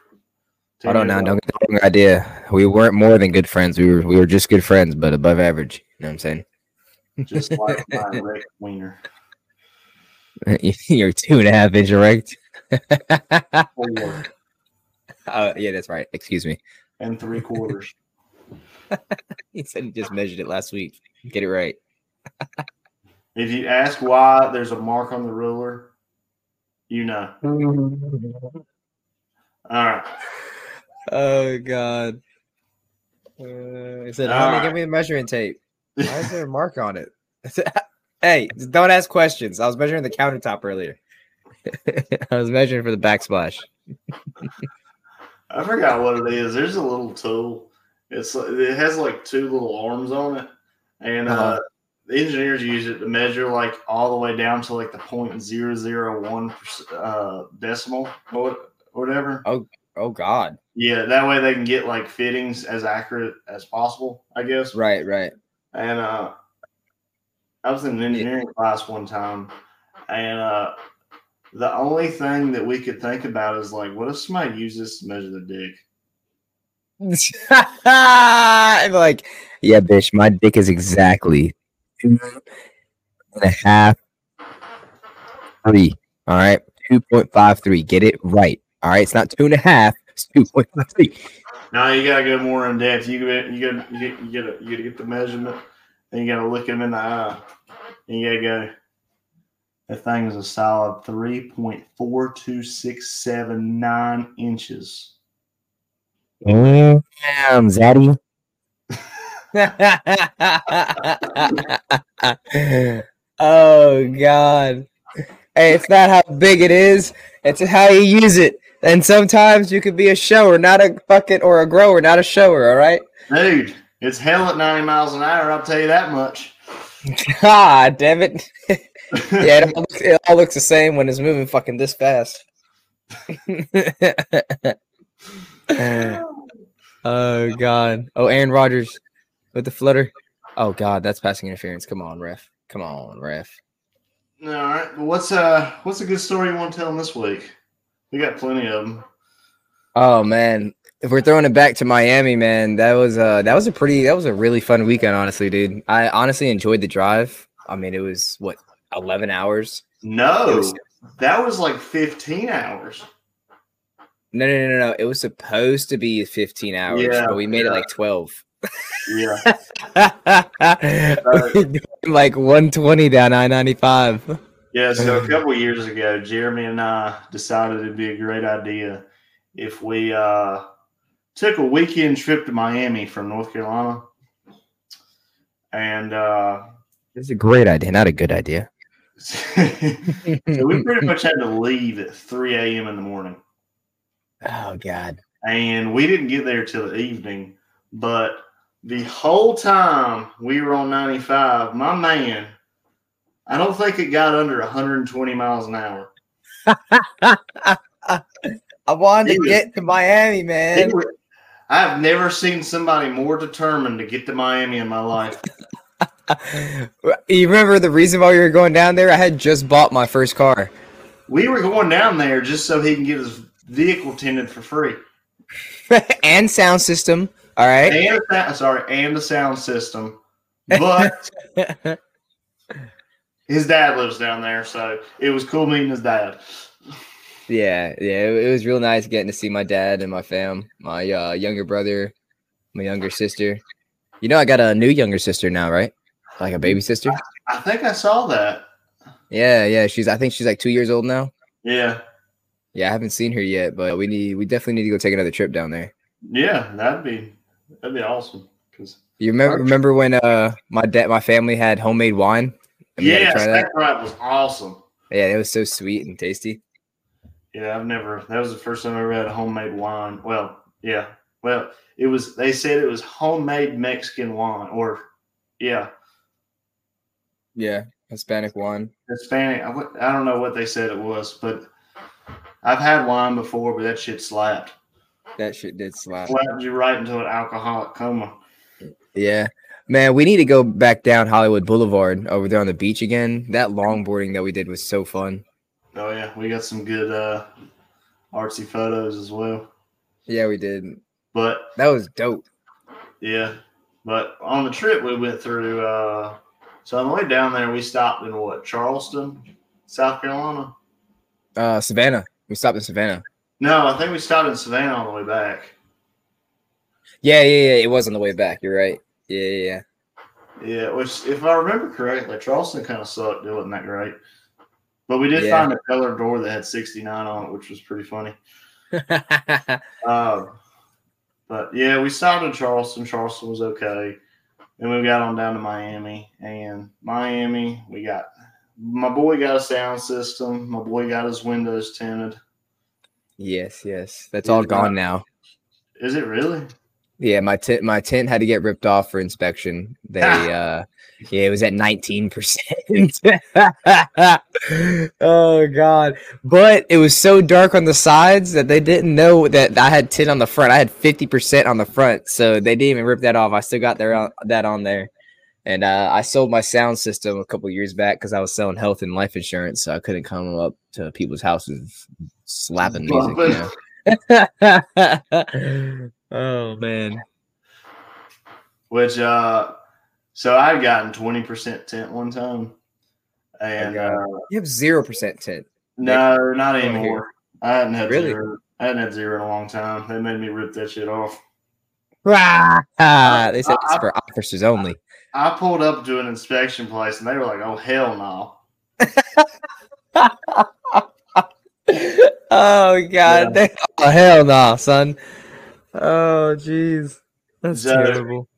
Hold on years now, old. don't get the wrong idea. We weren't more than good friends. We were we were just good friends, but above average. You know what I'm saying? just like my Rick Wiener. You're two and a half inch erect. Four Uh, yeah, that's right. Excuse me. and three quarters. He said he just measured it last week. Get it right. If you ask why there's a mark on the ruler, you know. All right. Oh God. Uh, he said, All "Honey, right. give me the measuring tape." Why is there a mark on it? hey, don't ask questions. I was measuring the countertop earlier. I was measuring for the backsplash. I forgot what it is. There's a little tool. It's it has like two little arms on it, and uh, Uh-huh. the engineers use it to measure like all the way down to like the point zero zero one uh, decimal or whatever. Oh God. Yeah, that way they can get like fittings as accurate as possible. I guess. Right, right. And uh, I was in an engineering class one time, and uh, the only thing that we could think about is like, what if somebody uses to measure the dick? Like, yeah, bitch, my dick is exactly two and a half, three. All right, two point five three. Get it right. All right, it's not two and a half. It's two point five three. Now you gotta go more in depth. You gotta you gotta you gotta, you gotta, you gotta get the measurement, and you gotta look him in the eye. And you gotta go. That thing is a solid three point four two six seven nine inches. Damn, Zaddy. oh God. Hey, it's not how big it is, it's how you use it. And sometimes you could be a shower, not a bucket or a grower, not a shower, all right? Dude, it's hell at ninety miles an hour. I'll tell you that much. God damn it. yeah, it all, looks, it all looks the same when it's moving fucking this fast. oh God. Oh, Aaron Rodgers with the flutter. Oh God, that's passing interference. Come on, ref. Come on, ref. All right. What's uh what's a good story you want to tell them this week? We got plenty of them. Oh man, if we're throwing it back to Miami, man, that was uh that was a pretty that was a really fun weekend, honestly, dude. I honestly enjoyed the drive. I mean, it was what eleven hours. No, was- that was like fifteen hours. No, no, no, no, no. It was supposed to be fifteen hours, Yeah, but we made it like twelve. Yeah. like one twenty down I ninety five. Yeah, so a couple years ago, Jeremy and I decided it'd be a great idea if we uh, took a weekend trip to Miami from North Carolina. And uh, It's a great idea, not a good idea. so we pretty much had to leave at 3 a.m. in the morning. Oh God. And we didn't get there till the evening. But the whole time we were on 95, my man, I don't think it got under 120 miles an hour. I wanted He to was- get to Miami, man. Was- I've never seen somebody more determined to get to Miami in my life. you remember the reason why we were going down there? I had just bought my first car. We were going down there just so he can get his vehicle tended for free. and sound system. All right. And sorry, and the sound system. But his dad lives down there, so it was cool meeting his dad. Yeah, yeah. It, it was real nice getting to see my dad and my fam, my uh, younger brother, my younger sister. You know, I got a new younger sister now, right? Like a baby sister. I think I saw that. Yeah, yeah. She's. I think she's like two years old now. Yeah. Yeah, I haven't seen her yet, but we need. We definitely need to go take another trip down there. Yeah, that'd be that'd be awesome. Cause You remember? Remember when uh my dad, my family had homemade wine? And we had to yeah, that? that was awesome. Yeah, it was so sweet and tasty. Yeah, I've never. That was the first time I ever had homemade wine. Well, yeah. Well, it was. They said it was homemade Mexican wine, or yeah, Yeah, Hispanic wine. Hispanic. I, I don't know what they said it was, but I've had wine before, but that shit slapped. That shit did slap. Slapped you right into an alcoholic coma. Yeah. Man, we need to go back down Hollywood Boulevard over there on the beach again. That longboarding that we did was so fun. Oh yeah, we got some good uh, artsy photos as well. Yeah, we did. But That was dope. Yeah, but on the trip we went through. Uh, so on the way down there, we stopped in what Charleston, South Carolina. Uh, Savannah. We stopped in Savannah. No, I think we stopped in Savannah on the way back. Yeah, yeah, yeah. It was on the way back. You're right. Yeah, yeah. yeah. Which if I remember correctly, Charleston kind of sucked. It wasn't that great. But we did Yeah. find a color door that had 69 on it, which was pretty funny. Uh, but yeah, we stopped in Charleston. Charleston was okay. Then we got on down to Miami. And Miami, we got my boy got a sound system. My boy got his windows tinted. yes, yes. That's Yeah, all gone now. Is it really? Yeah, my tent my tent had to get ripped off for inspection. They uh yeah, it was at 19%. oh god. But it was so dark on the sides that they didn't know that I had tint on the front. I had 50% on the front. So they didn't even rip that off. I still got there that on there. And uh, I sold my sound system a couple years back because I was selling health and life insurance, so I couldn't come up to people's houses slapping music. You know? oh man. Which uh so I'd gotten 20% tint one time. And uh, You have zero percent tint. no, not here. anymore. I hadn't had Really? zero. I hadn't had zero in a long time. They made me rip that shit off. Ah, they said it's I- for officers only. I pulled up to an inspection place and they were like, "Oh hell no!" oh god, they- oh, hell no, son. Oh jeez, that's So- terrible.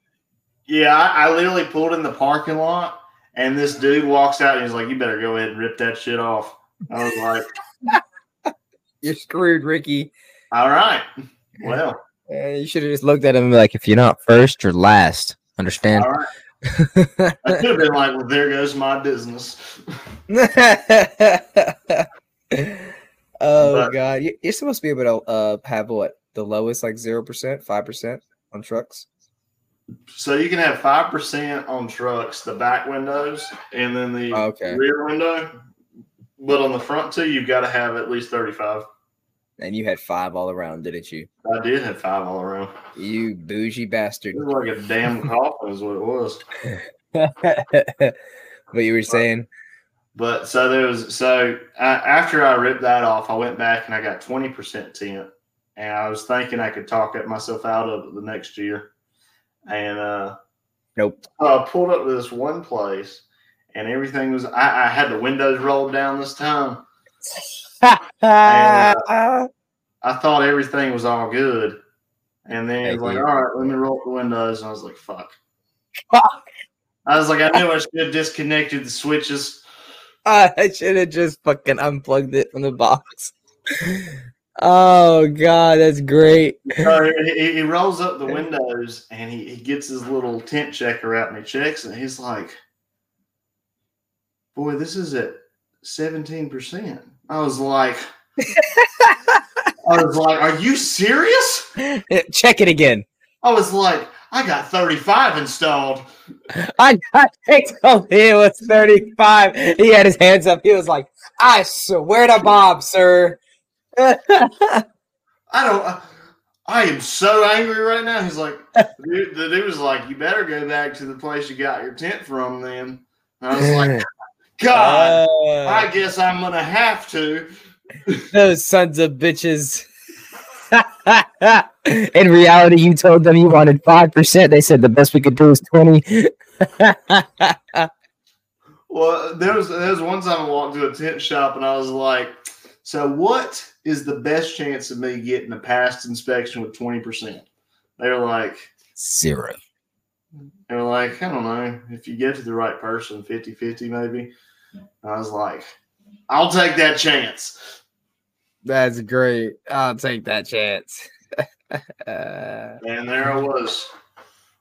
Yeah, I, I literally pulled in the parking lot and this dude walks out and he's like, "You better go ahead and rip that shit off." I was like, You're screwed, Ricky. "All right, well, Uh, you should have just looked at him and be like, if you're not first, you're last. Understand? all right." I could have been like, "Well, there goes my business." oh But- god, You- you're supposed to be able to uh, have what the lowest like zero percent, five percent on trucks. So you can have five percent on trucks, the back windows, and then the oh, Okay. rear window. But on the front two, you've got to have at least thirty-five. And you had five all around, didn't you? I did have five all around. You bougie bastard. It was like a damn coffin, is what it was. what you were saying? But so there was so I, after I ripped that off, I went back and I got twenty percent tint, and I was thinking I could talk it myself out of it the next year, and uh, Nope. I pulled up to this one place, and everything was I, I had the windows rolled down this time. uh, I thought everything was all good, and then was like, all right, let me roll up the windows, and I was like, fuck. Fuck. I was like, I knew I should have disconnected the switches. I should have just fucking unplugged it from the box. Oh god, that's great. So he, he rolls up the windows and he, he gets his little tent checker out and he checks and He's like, Boy, this is at 17%. I was like, I was like, Are you serious? Check it again. I was like, I got 35 installed. I got told it was 35. He had his hands up. He was like, I swear to Bob, sir. I don't. I, I am so angry right now. He's like, the dude, the dude was like, You better go back to the place you got your tent from then. And I was like, God, Uh, I guess I'm going to have to. those sons of bitches. In reality, you told them you wanted 5%. They said the best we could do is 20. Well, there was there was one time I walked to a tent shop and I was like, "So what is the best chance of me getting a passed inspection with twenty percent?" They're like, Zero. They're like, I don't know if you get to the right person, 50-50 maybe." I was like, "I'll take that chance." That's great. I'll take that chance. And there I was,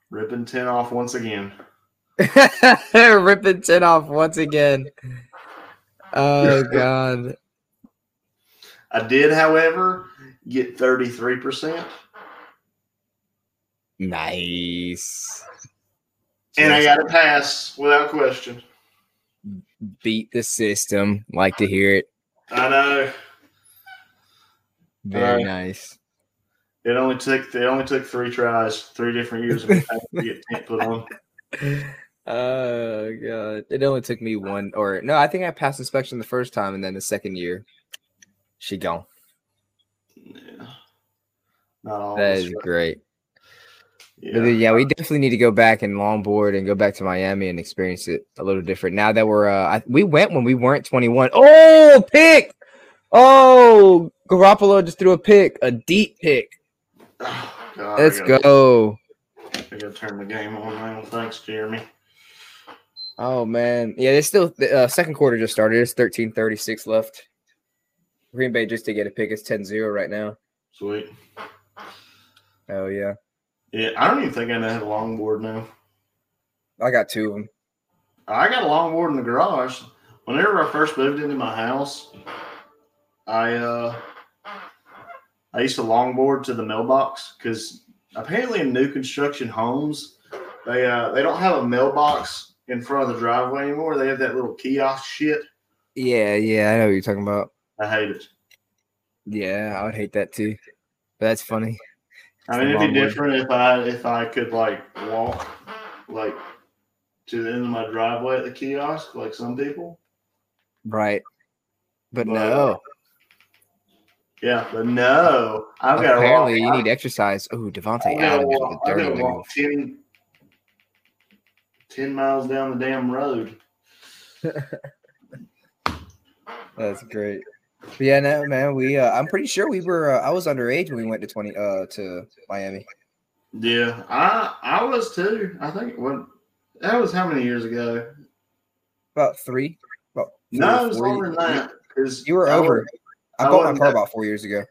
ripping tin off once again. ripping tin off once again. Oh god. I did, however, get thirty three percent, Nice. and I got a pass without question. beat the system. Like to hear it. I know. Very Uh, nice. It only took it only took three tries, three different years of to get tent put on. Oh god! It only took me one, or no, I think I passed inspection the first time, and then the second year, she gone. Yeah. Not all. That is but great. Yeah. then, yeah, we definitely need to go back and longboard and go back to Miami and experience it a little different. Now that we're, uh, I, we went when we weren't 21. Oh, pick! Oh, Garoppolo just threw a pick, a deep pick. Oh, God, Let's gotta- go. I gotta turn the game on now. Thanks, Jeremy. Oh man, yeah, it's still the uh, second quarter just started. It's 13:36 left. Green Bay just to get a pick. is 10-0 right now. Sweet. Oh yeah, Yeah, I don't even think I know how to longboard now. I got two of them. I got a longboard in the garage. Whenever I first moved into my house, I uh I used to longboard to the mailbox because apparently in new construction homes, they uh they don't have a mailbox in front of the driveway anymore. They have that little kiosk shit. Yeah, yeah, I know what you're talking about. I hate it. Yeah, I would hate that too. But that's funny. I mean, it'd be different if I if I could like walk like to the end of my driveway at the kiosk, like some people. Right. But But, no. Yeah, but no, I've got. Apparently, you need exercise. Oh, Davante gotta Adams with a dirty walk 10, 10 miles down the damn road. That's great. But yeah, no, man. We, uh, I'm pretty sure we were. Uh, I was underage when we went to twenty, uh, to Miami. Yeah, I I was too. I think when that was how many years ago? About three. About No, it was longer than that. Because You were I over. I I bought my car about four years ago.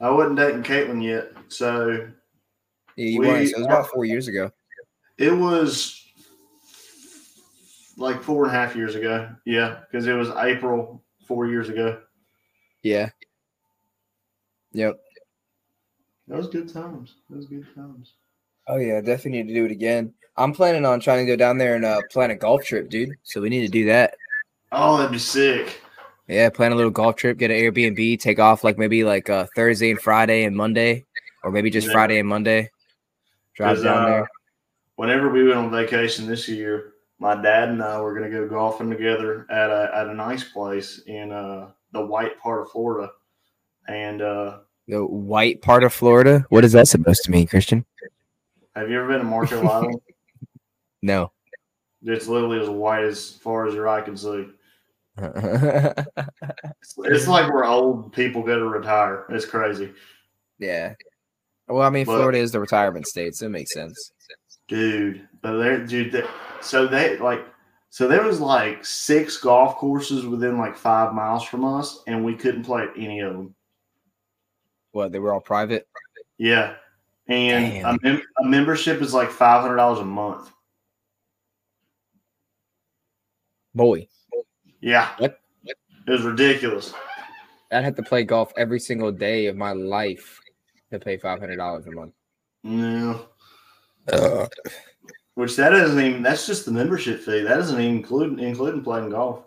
I wasn't dating Caitlin yet, so Yeah, you We- weren't. So it was about four years ago. it was like four and a half years ago. Yeah, because it was April four years ago. Yeah. Yep. That was good times. That was good times. Oh yeah, definitely need to do it again. I'm planning on trying to go down there and uh, plan a golf trip, dude. So we need to do that. Oh, that'd be sick. Yeah, plan a little golf trip, get an Airbnb, take off like maybe like uh, Thursday and Friday and Monday, or maybe just Yeah. Friday and Monday. Drive down uh, there. Whenever we went on vacation this year, my dad and I were going to go golfing together at a at a nice place in uh, the white part of Florida, and uh, The white part of Florida. What is that supposed to mean, Christian? have you ever been to Marco Island? No. It's literally as white as far as your eye can see. It's like where old people go to retire. It's crazy, Yeah. Well, I mean, But- Florida is the retirement state, so it makes sense. dude. But there, dude. They, so they like, so there was like six golf courses within like five miles from us, and we couldn't play at any of them. What? They were all private. Yeah, and a, mem- a membership is like five hundred dollars a month. Boy, Yeah, What? It was ridiculous. I'd have to play golf every single day of my life to pay five hundred dollars a month. Yeah, uh, which that isn't even. That's just the membership fee. That doesn't even include including playing golf.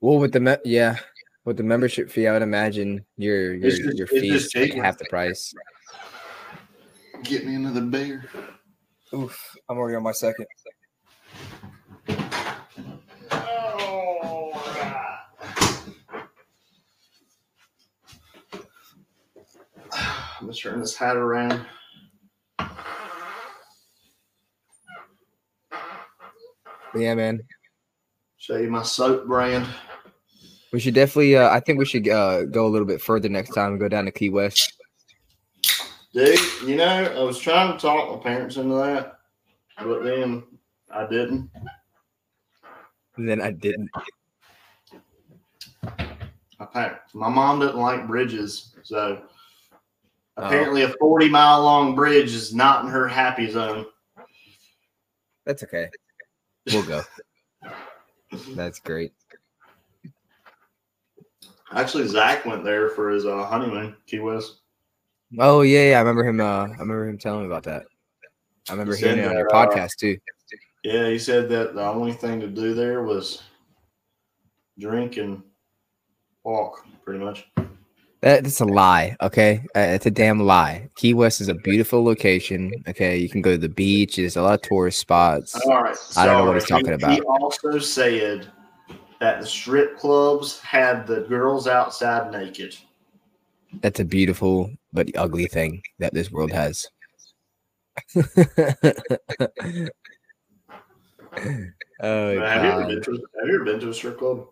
Well, with the me- yeah, with the membership fee, I would imagine your your, It's just- your it's fee is like half the price. Get me another beer. Oof, I'm already on my second. I'm gonna turn this hat around. Yeah, man, Show you my soap brand. we should definitely. Uh, I think we should uh, go a little bit further next time and go down to Key West. Dude, you know, I was trying to talk my parents into that, but then I didn't. And then I didn't. I packed. My mom doesn't like bridges, so Oh. apparently a 40 mile long bridge is not in her happy zone. That's okay. We'll go. That's great. Actually, Zach went there for his uh, honeymoon, Key West. Oh yeah, yeah. I remember him. Uh, I remember him telling me about that. I remember He hearing it on your uh, podcast too. Yeah, he said that the only thing to do there was drink and walk, pretty much. That, that's a lie. Okay, uh, it's a damn lie. Key West is a beautiful location. Okay, you can go to the beach. There's a lot of tourist spots. All right. I don't know what he's talking he- about. He also said that the strip clubs had the girls outside naked. That's a beautiful but ugly thing that this world has. oh have, you ever been to, have you ever been to a strip club?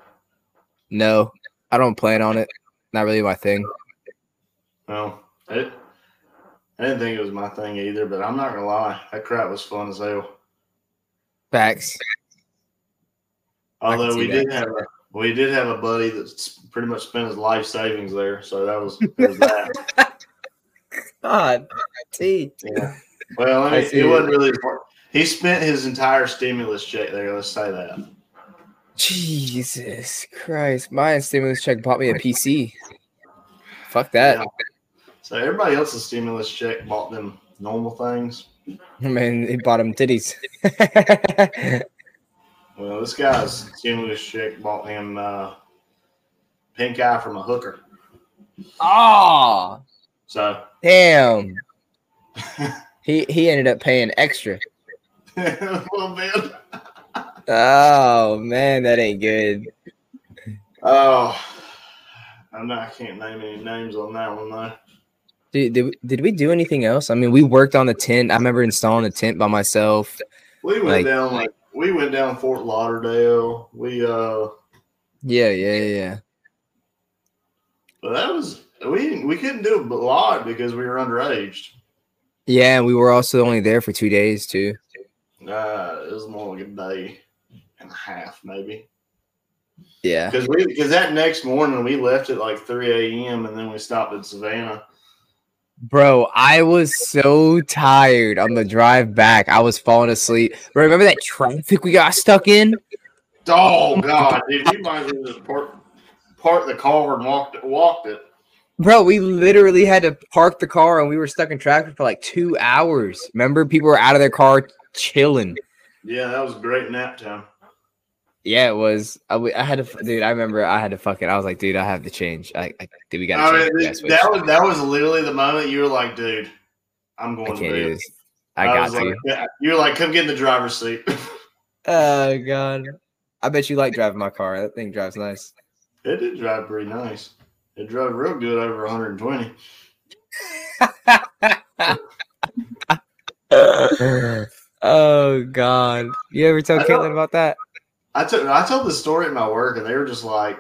No, I don't plan on it. Not really my thing. No. It, I didn't think it was my thing either, but I'm not gonna lie, that crap was fun as hell. Facts. Although see we that. did have a we did have a buddy that's pretty much spent his life savings there, so that was, was that. God, T. Yeah. Well, I I mean, see it it. wasn't really. He spent his entire stimulus check there. Let's say that. Jesus Christ. My stimulus check bought me a PC. Fuck that. Yeah. So everybody else's stimulus check bought them normal things. I mean, he bought him titties. Well, this guy's stimulus check bought him uh, pink eye from a hooker. oh, So damn. He he ended up paying extra. a little bit. Oh man, that ain't good. Oh, I'm not. I can't name any names on that one though. Did, did, we- did we do anything else? I mean, we worked on the tent. I remember installing the tent by myself. We went Like- down like we went down Fort Lauderdale. We uh, Yeah, yeah, yeah. but that was we we couldn't do a lot because we were underage. Yeah, and we were also only there for two days too. Uh, it was more like a day and a half, maybe. Yeah. Because we because that next morning we left at like three a.m. and then we stopped at Savannah. Bro, I was so tired on the drive back. I was falling asleep. Remember that traffic we got stuck in? Oh God, dude, you might as well just park, park the car and walked it, walked it. Bro, we literally had to park the car and we were stuck in traffic for like two hours. Remember, people were out of their car chilling. Yeah, that was a great nap time. Yeah, it was. I had to, dude. I remember I had to fuck it. I was like, dude, I have to change. I, I dude, we change. We gotta th- switch. that was that was literally the moment you were like, dude, I'm I going can't to do bed. this. I got to. like, yeah. you were like, come get in the driver's seat. Oh god. I bet you like driving my car. That thing drives nice. it did drive pretty nice. It drove real good over 120. oh god. You ever tell Caitlin about that? I took I told the story at my work, and they were just like,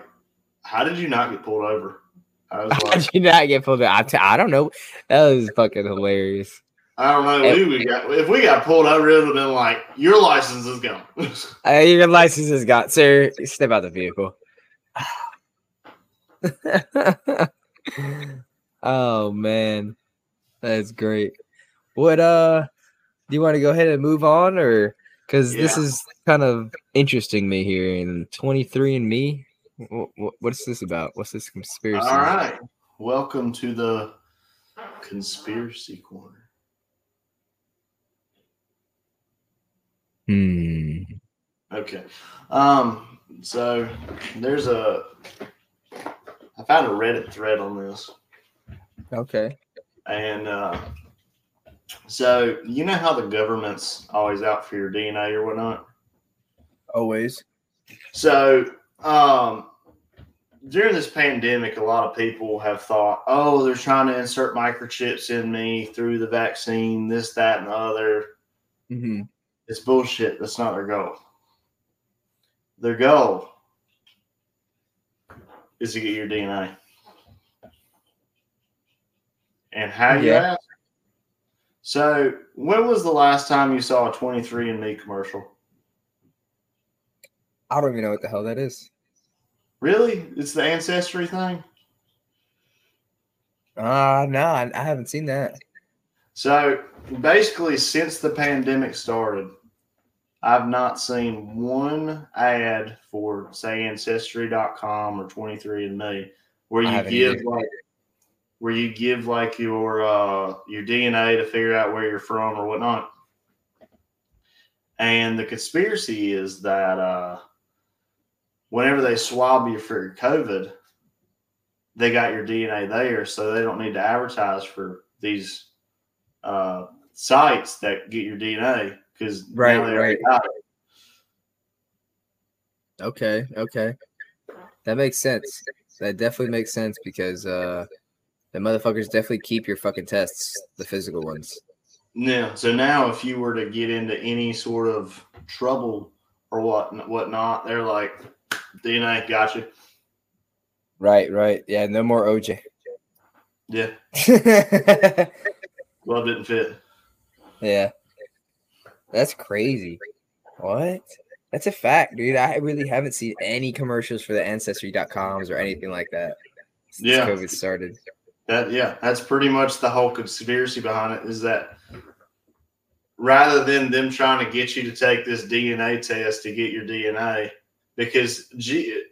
"How did you not get pulled over?" I was How like, did you not get pulled out? I, t- I don't know. That was fucking hilarious. "I don't know. We, we got, if we got pulled over, it would have been like, your license is gone." Uh, your license is gone, sir. Step out the vehicle. oh man, that's great. What uh, do you want to go ahead and move on, or because this is kind of interesting me here in twenty three and me? What, what's this about? What's this conspiracy? All right, welcome to the conspiracy corner. Hmm. Okay, um, so there's a I found a Reddit thread on this. Okay. And uh, so, you know how the government's always out for your DNA or whatnot? Always. So, um, during this pandemic, a lot of people have thought, oh, they're trying to insert microchips in me through the vaccine, this, that, and the other. Mm-hmm. It's bullshit. That's not their goal. Their goal is to get your DNA. And how you Yeah. ask? So, when was the last time you saw a 23andMe commercial? I don't even know what the hell that is. Really? It's the ancestry thing? Uh no, I, I haven't seen that. So basically, since the pandemic started, I've not seen one ad for say ancestry.com or 23andMe where you give either. like where you give like your uh your DNA to figure out where you're from or whatnot. And the conspiracy is that uh whenever they swab you for COVID, they got your DNA there, so they don't need to advertise for these uh, sites that get your DNA because Right, now they already right. got it. Okay, okay. That makes sense. That definitely makes sense because uh the motherfuckers definitely keep your fucking tests, the physical ones. Yeah. So now, if you were to get into any sort of trouble or what whatnot, they're like DNA, got you. Right, right. Yeah, no more OJ. Yeah. Glove didn't fit. yeah. That's crazy. What? That's a fact, dude. I really haven't seen any commercials for the ancestry.coms or anything like that since Yeah. COVID started. That yeah, that's pretty much the whole conspiracy behind it. Is that rather than them trying to get you to take this DNA test to get your DNA, because G,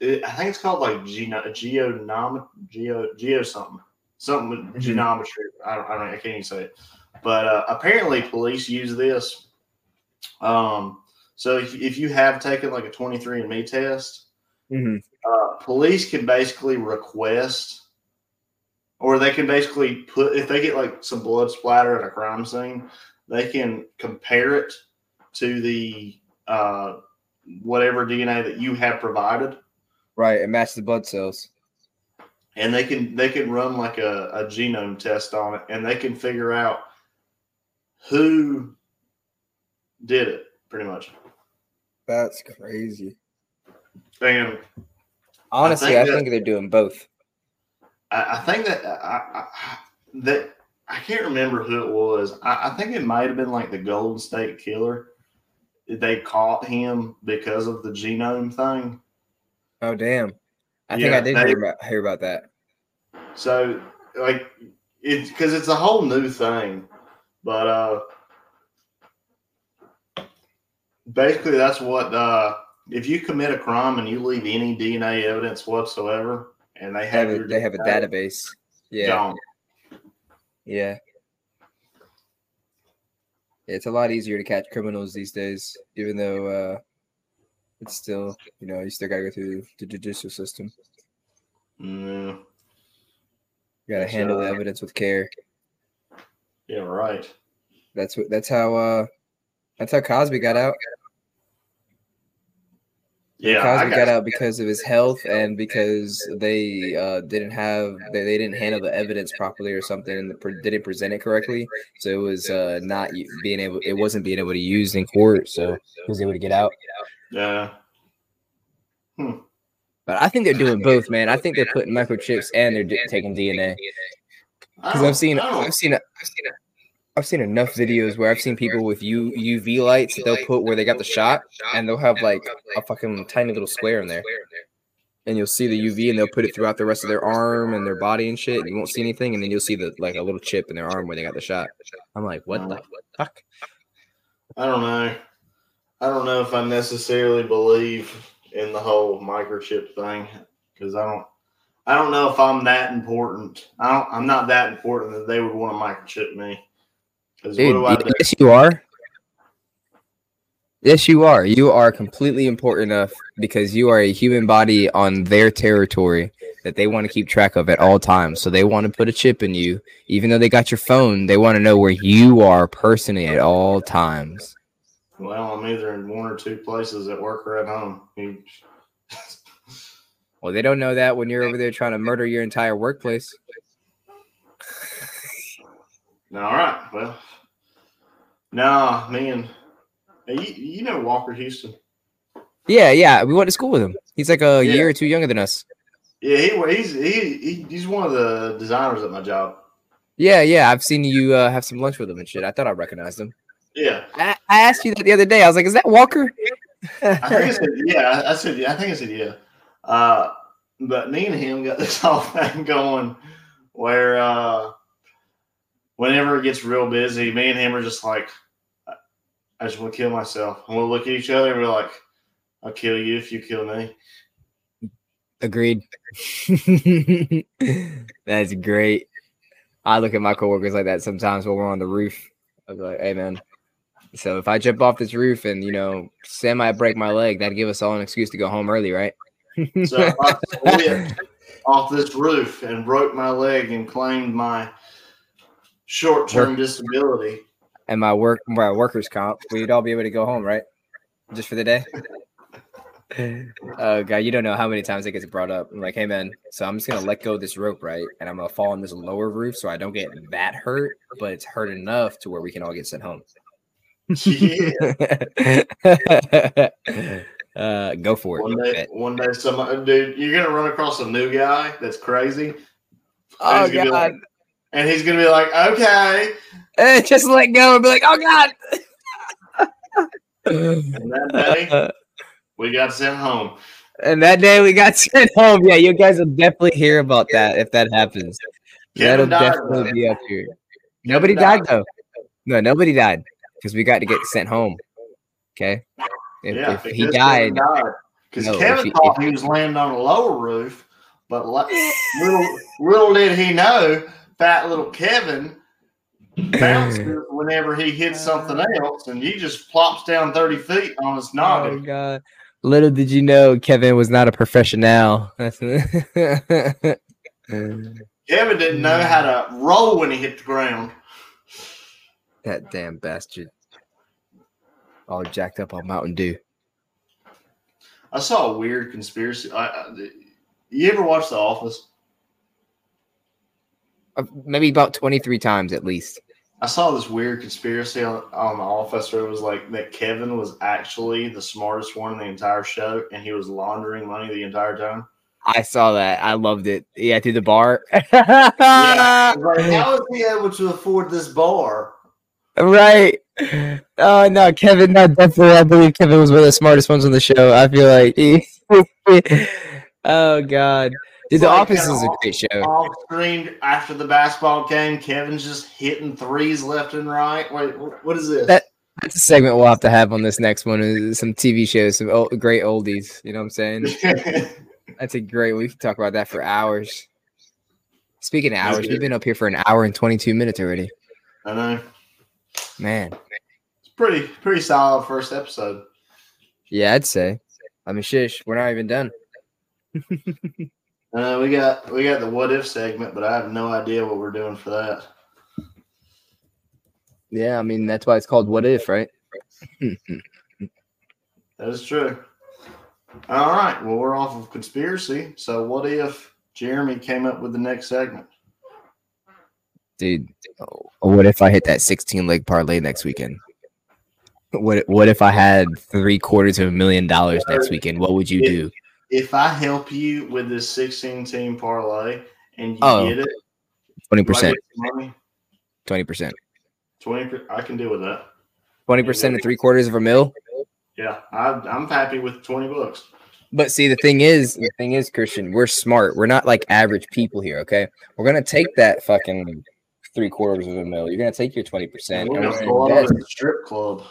it, I think it's called like geno, geonom, geo, geo something, something with Mhm. geometry. I don't, I don't, I can't even say it. But uh, apparently, police use this. Um, so if, if you have taken like a 23andMe test, Mhm. uh, police can basically request, or they can basically put if they get like some blood splatter at a crime scene, they can compare it to the uh, whatever DNA that you have provided, Right, and match the blood cells. and they can they can run like a, a genome test on it, and they can figure out who did it, pretty much. That's crazy. And Honestly, think I think they're doing both. I, I think that I, I, that I can't remember who it was. I, I think it might have been like the Golden State Killer. They caught him because of the genome thing. Oh damn. I think I did they- hear about hear about that. So like it's because it's a whole new thing, but uh, basically that's what uh, if you commit a crime and you leave any DNA evidence whatsoever, and they They have have a, they have a database. Yeah. gone. Yeah. It's a lot easier to catch criminals these days, even though uh it's still, you know, you still gotta go through the judicial system. Mm, You gotta That's, handle the evidence with care. yeah, right. That's what that's how uh that's how Cosby got out. Yeah, Cosby got got out because of his health and because they uh, didn't have they, they didn't handle the evidence properly or something and pre- didn't present it correctly. So it was uh, not being able it wasn't being able to use in court. So he was able to get out. Yeah. But I think they're doing both, man. I think they're putting microchips and they're d- taking DNA because I've seen I've seen I've seen I've seen enough videos where I've seen people with U, UV lights that they'll put where they got the shot and they'll have like a fucking tiny little square in there. And you'll see the UV and they'll put it throughout the rest of their arm and their body and shit. And you won't see anything. And then you'll see the like a little chip in their arm where they got the shot. I'm like, what the fuck? I don't know. I don't know if I necessarily believe in the whole microchip thing because I don't. I don't know if I'm that important. I don't. I'm not that important that they would want to microchip me. Dude, do I do? yes, you are. Yes, you are. You are completely important enough because you are a human body on their territory that they want to keep track of at all times. So they want to put a chip in you, even though they got your phone. They want to know where you are personally at all times. Well, I'm either in one or two places at work or at home. Well, they don't know that when you're over there trying to murder your entire workplace. All right. Well, nah, man. Hey, you, you know Walker Houston. Yeah, yeah. We went to school with him. He's like a Yeah. year or two younger than us. Yeah, he, he's he, he he's one of the designers at my job. Yeah, yeah. I've seen you uh, have some lunch with him and shit. I thought I recognized him. Yeah, I, I asked you that the other day. I was like, "Is that Walker?" I think I said yeah. I- said yeah. I think I said yeah. Uh, but me and him got this whole thing going where uh, whenever it gets real busy, me and him are just like, I just want to kill myself. And we'll look at each other and we're like, I'll kill you if you kill me. Agreed. That's great. I look at my coworkers like that sometimes when we're on the roof. I'll be like, hey man. So if I jump off this roof and you know semi break my leg, that'd give us all an excuse to go home early, right? So, uh, we, off this roof and broke my leg and claimed my short term disability. And my work, my workers' comp, we'd all be able to go home, right? Just for the day. Oh god, you don't know how many times it gets brought up. I'm like, hey man, so I'm just gonna let go of this rope, right? And I'm gonna fall on this lower roof so I don't get that hurt, but it's hurt enough to where we can all get sent home. Yeah. uh, go for it. One day, one day, some dude, you're gonna run across a new guy that's crazy, Oh He's gonna be god. like- and he's gonna be like, "Okay," Eh, just let go and be like, oh god. and that day we got sent home. and that day we got sent home. Yeah, you guys will definitely hear about that if that happens. Kevin That'll died, definitely be up here. Nobody died. died though. No, nobody died because we got to get sent home. Okay. If, yeah, if he died, because No, Kevin he- thought he was landing on a lower roof, but li- little little did he know, fat little Kevin bounces whenever he hits uh, something else, and he just plops down thirty feet on his oh noggin. god. Little did you know, Kevin was not a professional. Kevin didn't know how to roll when he hit the ground. that damn bastard. All jacked up on Mountain Dew. I saw a weird conspiracy. I, I, you ever watch The Office? Maybe about 23 times at least. I saw this weird conspiracy on, on The Office where it was like that Kevin was actually the smartest one in the entire show, and he was laundering money the entire time. I saw that. I loved it. Yeah, through the bar. Yeah. Like, how is he able to afford this bar? Right. Oh no, Kevin. No, definitely. I believe Kevin was one of the smartest ones on the show. I feel like. He, oh god, dude, The like Office is a off- great show. Off screen after the basketball game, Kevin's just hitting threes left and right. Wait, what is this? That- That's a segment we'll have to have on this next one. Is some TV shows, some old, great oldies. You know what I'm saying? That's a great. We can talk about that for hours. Speaking of hours, we've been up here for an hour and 22 minutes already. I know. Man, It's pretty pretty solid first episode. yeah, I'd say. I mean, shish, we're not even done. Uh, we got we got the what if segment, but I have no idea what we're doing for that. Yeah, I mean that's why it's called "What If," right? That is true. All right. Well, we're off of conspiracy. So, what if Jeremy came up with the next segment? dude. What if I hit that 16 leg parlay next weekend? What What if I had three quarters of a million dollars next weekend? What would you do? If I help you with this 16 team parlay and you Oh, get it, Twenty do I percent. get some money? Twenty percent. 20 I can deal with that. Twenty percent of three quarters of a mil. Yeah, I, I'm happy with 20 bucks. But see, the thing is, the thing is, Christian, we're smart. We're not like average people here. Okay, we're gonna take that fucking three quarters of a mil. You're gonna take your twenty percent. We're gonna go out to the strip club.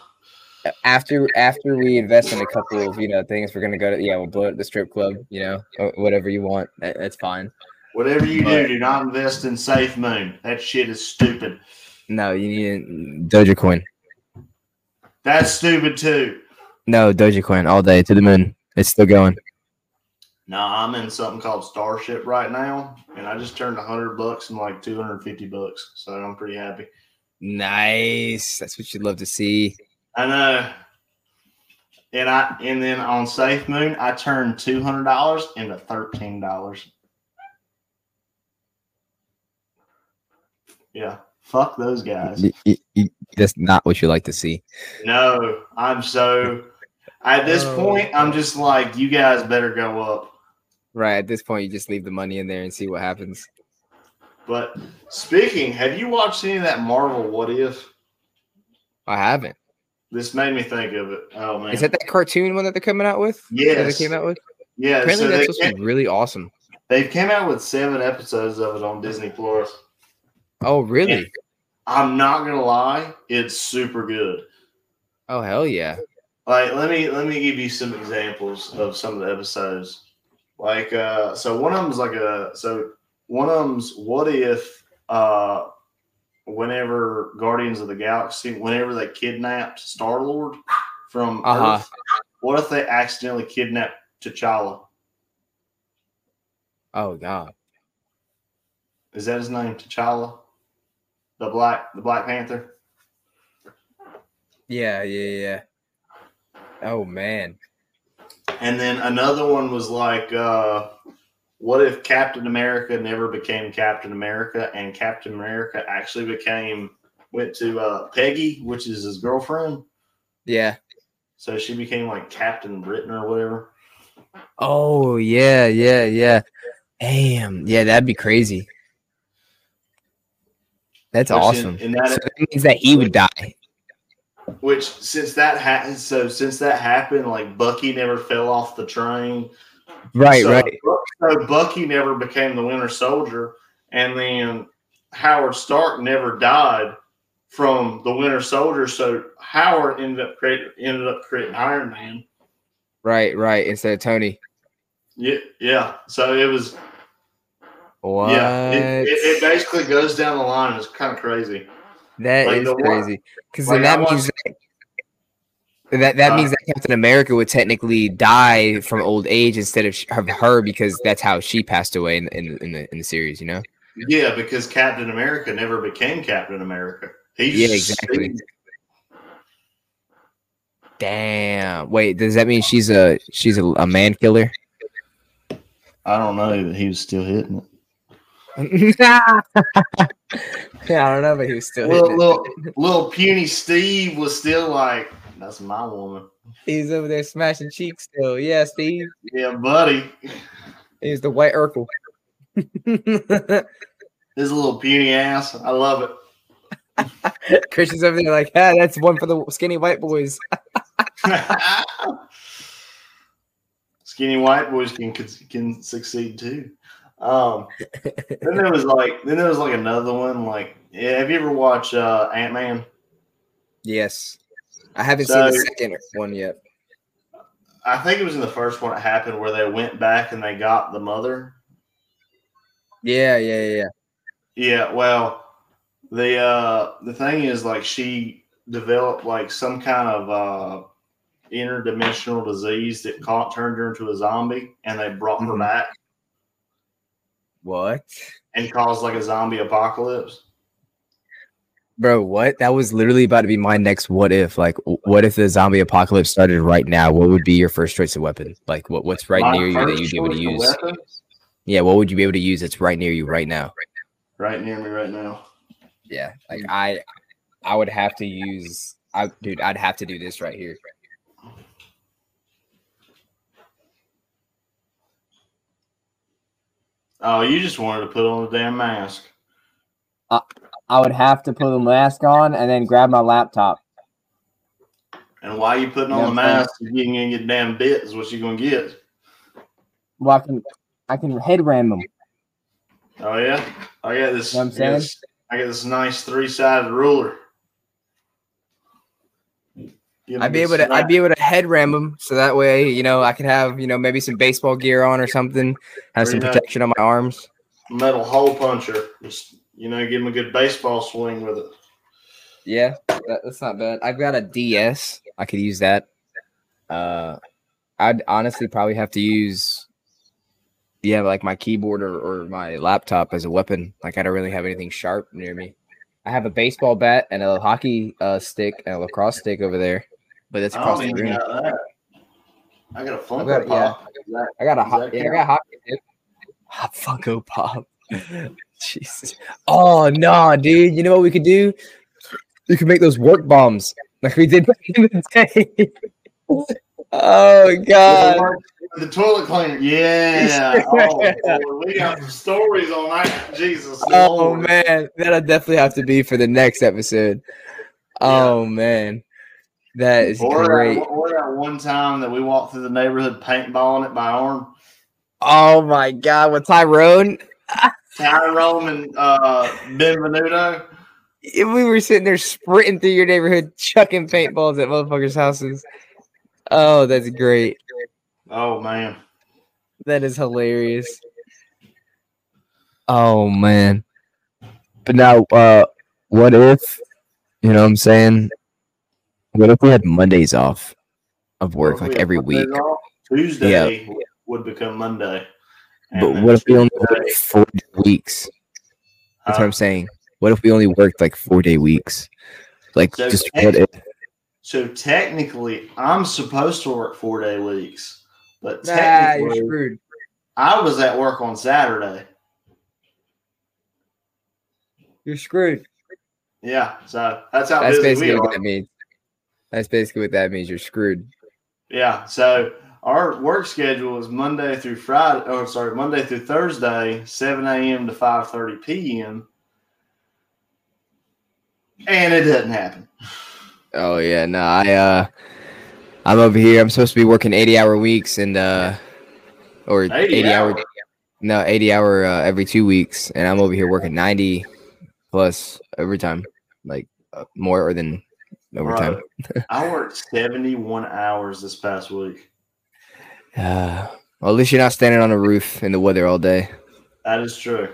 After after we invest in a couple of you know things, we're gonna go to yeah, we'll blow it at the strip club. You know, whatever you want, that, that's fine. Whatever you do, But- do not invest in Safe Moon. That shit is stupid. No, you need Dogecoin. That's stupid too. No, Dogecoin all day to the moon. It's still going. No, I'm in something called Starship right now, and I just turned 100 bucks in like 250 bucks, so I'm pretty happy. Nice. That's what you'd love to see. I know. And I and then on Safe Moon, I turned two hundred dollars into thirteen dollars. Yeah, fuck those guys. That's not what you like to see. No, I'm so. At this Oh. point, I'm just like, you guys better go up. Right. At this point, you just leave the money in there and see what happens. But speaking, have you watched any of that Marvel What If? I haven't. This made me think of it. Oh man, Is that that cartoon one that they're coming out with? That yes? they came out with? Yeah, Apparently, so that's supposed to be really awesome. They've came out with seven episodes of it on Disney Plus. Oh, really? I'm not gonna lie, it's super good. Oh, hell yeah. Like, let me let me give you some examples of some of the episodes. Like, uh, so one of them's like a so one of them's what if uh whenever Guardians of the Galaxy, whenever they kidnapped Star Lord from Uh-huh. Earth, what if they accidentally kidnapped T'Challa? Oh God. Is that his name? T'Challa, the black the Black Panther. Yeah, yeah, yeah. Oh man. And then another one was like, uh, what if Captain America never became Captain America and Captain America actually became went to uh, Peggy, which is his girlfriend. Yeah. So she became like Captain Britain or whatever. Oh yeah, yeah, yeah. Damn. Yeah, that'd be crazy. That's Which in- awesome. in that- So that means that he would die. Which since that happened, so since that happened, like Bucky never fell off the train. Right, so, right. So Bucky never became the Winter Soldier, and then Howard Stark never died from the Winter Soldier. So Howard ended up creating ended up creating Iron Man. Right, right. Instead of Tony. Yeah, yeah. So it was What? yeah. It, it, it basically goes down the line. It's kind of crazy. That like is crazy. Because like, then that means that, that that Uh, means that Captain America would technically die from old age instead of, her because that's how she passed away in, in, in the in the series. You know. Yeah, because Captain America never became Captain America. He's Yeah, exactly. Damn. Wait, does that mean she's a she's a, a man killer? I don't know he was still hitting it. yeah, I don't know, but he was still Little, hitting it. little, little puny Steve was still like, "That's my woman." He's over there smashing cheeks still. Yeah, Steve. Yeah, buddy. He's the white Urkel. His little puny ass. I love it. Christian's over there like, ah, that's one for the skinny white boys. Skinny white boys can can succeed too. Um, then there was like then there was like another one. Like, yeah, have you ever watched uh, Ant Man? Yes. I haven't So- seen the second one yet. I think it was in the first one it happened where they went back and they got the mother. Yeah, yeah, yeah, yeah. Yeah, well, the uh the thing is like she developed like some kind of uh interdimensional disease that caught turned her into a zombie and they brought her Mhm. back What? and caused like a zombie apocalypse. Bro, what? That was literally about to be my next what if. Like, what if the zombie apocalypse started right now? What would be your first choice of weapon? Like, what, what's right My near you that you'd be able to use? Yeah, what would you be able to use that's right near you right now? right near me right now. Yeah, like I, I would have to use. I, dude, I'd have to do this right here. Oh, you just wanted to put on a damn mask. Uh, I would have to put the mask on and then grab my laptop. And why are you putting on Yeah, the mask? You ain't gonna get damn bit is what you're gonna get. Well, I can, I can head ram them. Oh yeah, I got this. Know what I'm I got saying? this- I got this nice three sided ruler. I'd be a able to. I'd be able to head ram them, so that way, you know, I can have, you know, maybe some baseball gear on or something, have some Very nice. protection on my arms. metal hole puncher. Just you know, give him a good baseball swing with it. Yeah, that, that's not bad. I've got a DS. I could use that. Uh, I'd honestly probably have to use, yeah, like my keyboard or, or my laptop as a weapon. Like I don't really have anything sharp near me. I have a baseball bat and a hockey uh, stick and a lacrosse stick over there, but that's across the room. got. I got a Funko got- yeah. Pop. That- I got a ho- yeah, I got hockey Funko Pop. Jesus. Oh no, dude. You know what we could do? We could make those work bombs like we did back in the day. oh god. The toilet cleaner. Yeah. Oh, we got some stories on that. Jesus. Oh Lord. man, that'll definitely have to be for the next episode. Oh man, that is Or great. that, or that one time that we walked through the neighborhood paintballing it by arm. Oh my god, with Tyrone, Tyrone and uh, Benvenuto. we were sitting there sprinting through your neighborhood, chucking paintballs at motherfuckers' houses. Oh, that's great. Oh man. That is hilarious. Oh man. But now uh what if you know what I'm saying? What if we had Mondays off of work like every Mondays week? off, Tuesday would become Monday. And But what if we only worked Tuesday, four day weeks? That's what I'm saying. What if we only worked like four day weeks? Like So just tech- what if? So technically, I'm supposed to work four day weeks, but technically, you're screwed. I was at work on Saturday. You're screwed. Yeah, so that's how That's busy we basically what that means. That's basically what that means. You're screwed. Yeah, so our work schedule is Monday through Friday. Oh, sorry, Monday through Thursday, seven a.m. to five thirty p.m. And it doesn't happen. Oh yeah, no, I uh I'm over here. I'm supposed to be working 80 hour weeks and uh or 80 80, hour hours? no 80 hour uh, every two weeks and I'm over here working 90 plus overtime like uh, more than overtime. Bro, I worked seventy-one hours this past week. Uh, well, at least you're not standing on a roof in the weather all day. That is true.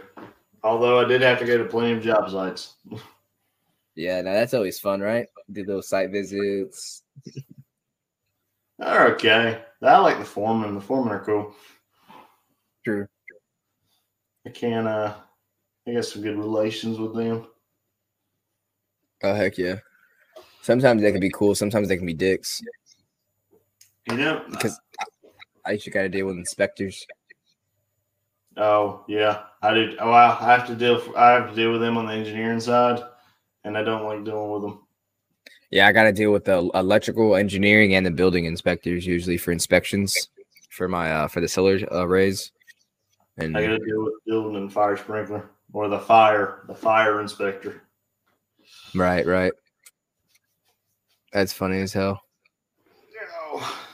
Although I did have to go to plenty of job sites. Yeah, now that's always fun, right? Do those site visits. They're okay. I like the foreman. The foremen are cool. True. I can uh I got some good relations with them. Oh heck yeah. Sometimes they can be cool. Sometimes they can be dicks. You know, Because I used to got to deal with inspectors. oh yeah, I do. Oh, I have to deal. I have to deal with them on the engineering side, and I don't like dealing with them. Yeah, I got to deal with the electrical engineering and the building inspectors usually for inspections for my uh for the solar uh, arrays. And I got to deal with building and fire sprinkler or the fire the fire inspector. right, right. That's funny as hell. Oh,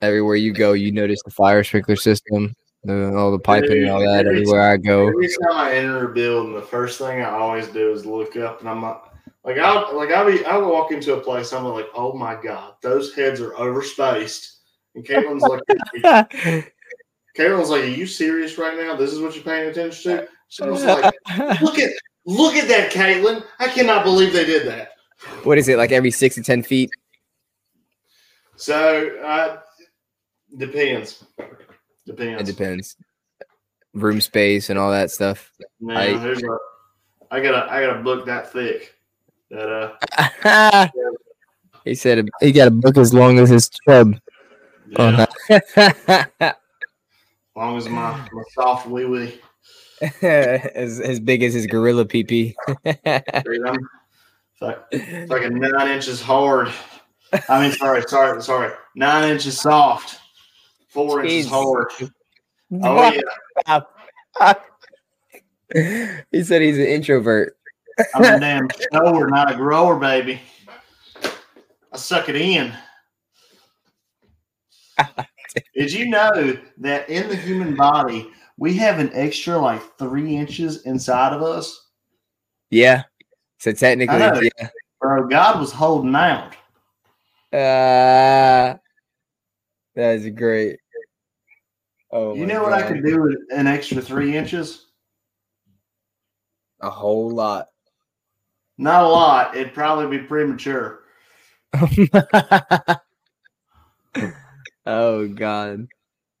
Everywhere you go, you notice the fire sprinkler system, the, all the piping and all that. Every- Everywhere I go, Every time I enter a building, the first thing I always do is look up, and I'm like, like I'll like I'll be I'll walk into a place, I'm like, oh my god, those heads are overspaced. And Caitlin's like, Caitlin's like, are you serious right now? This is what you're paying attention to? So I was like, look at look at that, Caitlin. I cannot believe they did that. what is it like every six to ten feet? So uh, depends. Depends. It Depends. Room space and all that stuff. Man, I- there's a, I gotta I gotta book that thick. That uh he said he got a book as long as his chub. Oh, yeah, no. as long as my, my soft wee wee. as as big as his gorilla PP. It's like, it's like a nine inches hard. I mean, sorry, sorry, sorry. Nine inches soft, four inches Jeez. hard. Oh yeah, he said he's an introvert. I'm a damn shower, not a grower, baby. I suck it in. Did you know that in the human body we have an extra like three inches inside of us? Yeah. So technically, know. yeah. Bro, God was holding out. Uh, that is great. Oh, you my know what I could do with an extra three inches? A whole lot. Not a lot. It'd probably be premature. oh God,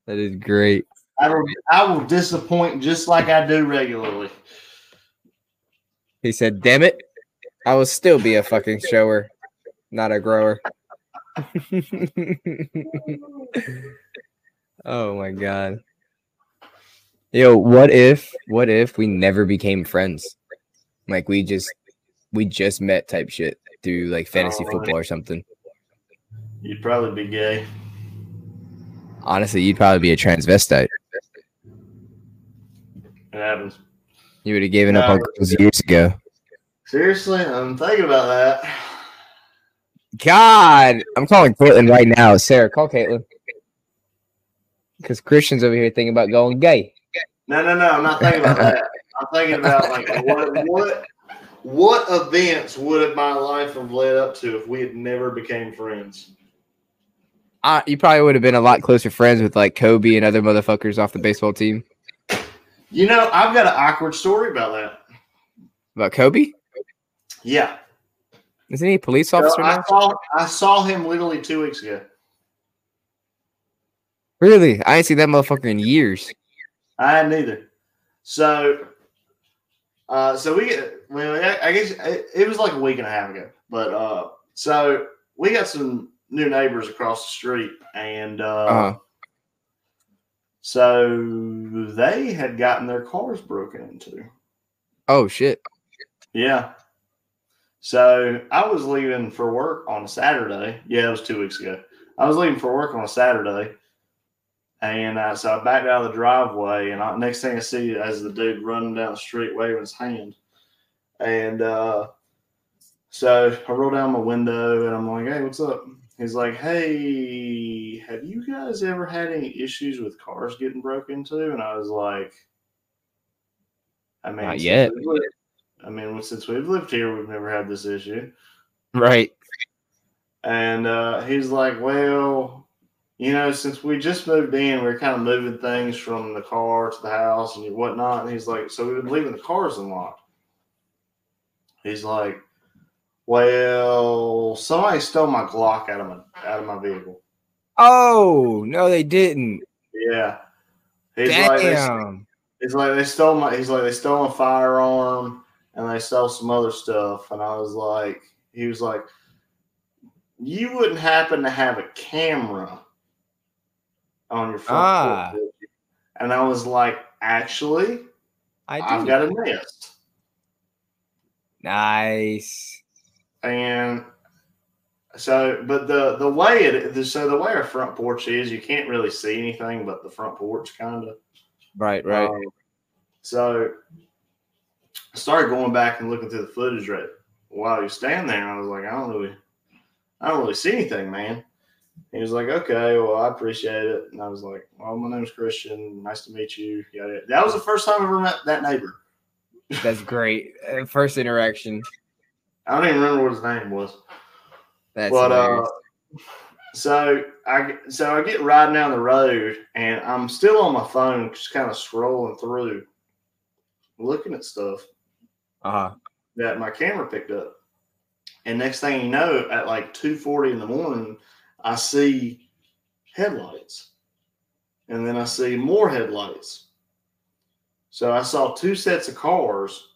that is great. I will, I will disappoint just like I do regularly. He said, "Damn it, I will still be a fucking shower, not a grower." oh my god. Yo, what if what if we never became friends? Like we just we just met type shit through like fantasy Oh, football or something. You'd probably be gay. Honestly, you'd probably be a transvestite. It happens. You would have given up on girls years ago. Seriously, I'm thinking about that. God, I'm calling Caitlin right now. Sarah, call Caitlin. Because Christian's over here thinking about going gay. No, no, no. I'm not thinking about that. I'm thinking about like what what what events would my life have led up to if we had never became friends? Uh, you probably would have been a lot closer friends with like Kobe and other motherfuckers off the baseball team. You know, I've got an awkward story about that. About Kobe? Yeah. Isn't he a police officer I now? saw I saw him literally two weeks ago. Really? I ain't seen that motherfucker in years. I hadn't either. So, uh, so we get well. I, I guess it, it was like a week and a half ago, but uh, so we got some new neighbors across the street, and uh, Uh-huh. so they had gotten their cars broken into. Oh shit. Yeah. So I was leaving for work on a Saturday. Yeah, it was two weeks ago. I was leaving for work on a Saturday, and uh, so I backed out of the driveway, and I, next thing I see is the dude running down the street waving his hand, and uh, so I roll down my window, and I'm like, "Hey, what's up?" He's like, "Hey, have you guys ever had any issues with cars getting broke into?" And I was like, "I mean, Not yet. lived- I mean, since we've lived here, we've never had this issue." Right. And uh, he's like, Well, you know, since we just moved in, we are kind of moving things from the car to the house and whatnot. And he's like, So we've been leaving the cars unlocked. He's like, Well, somebody stole my Glock out of my out of my vehicle. Oh no, they didn't. Yeah. He's like, Damn. he's like, they stole my he's like, they stole my firearm and they stole some other stuff. And I was like, he was like, you wouldn't happen to have a camera on your front Ah. porch. And I was like, actually, I I've do. got a Nest. nice. And so, but the the way it so the way our front porch is, you can't really see anything but the front porch, kind of. Right, right. Um, so I started going back and looking through the footage right while you stand there. I was like, I don't really, I don't really see anything, man. He was like, okay, well, I appreciate it. And I was like, well, my name's Christian. Nice to meet you. Yeah. That was the first time I ever met that neighbor. That's great. Uh, First interaction. I don't even remember what his name was. That's but uh, so I so I get riding down the road and I'm still on my phone, just kind of scrolling through, looking at stuff. uh-huh. that my camera picked up. And next thing you know, at like 2:40 in the morning, I see headlights. And then I see more headlights. So I saw two sets of cars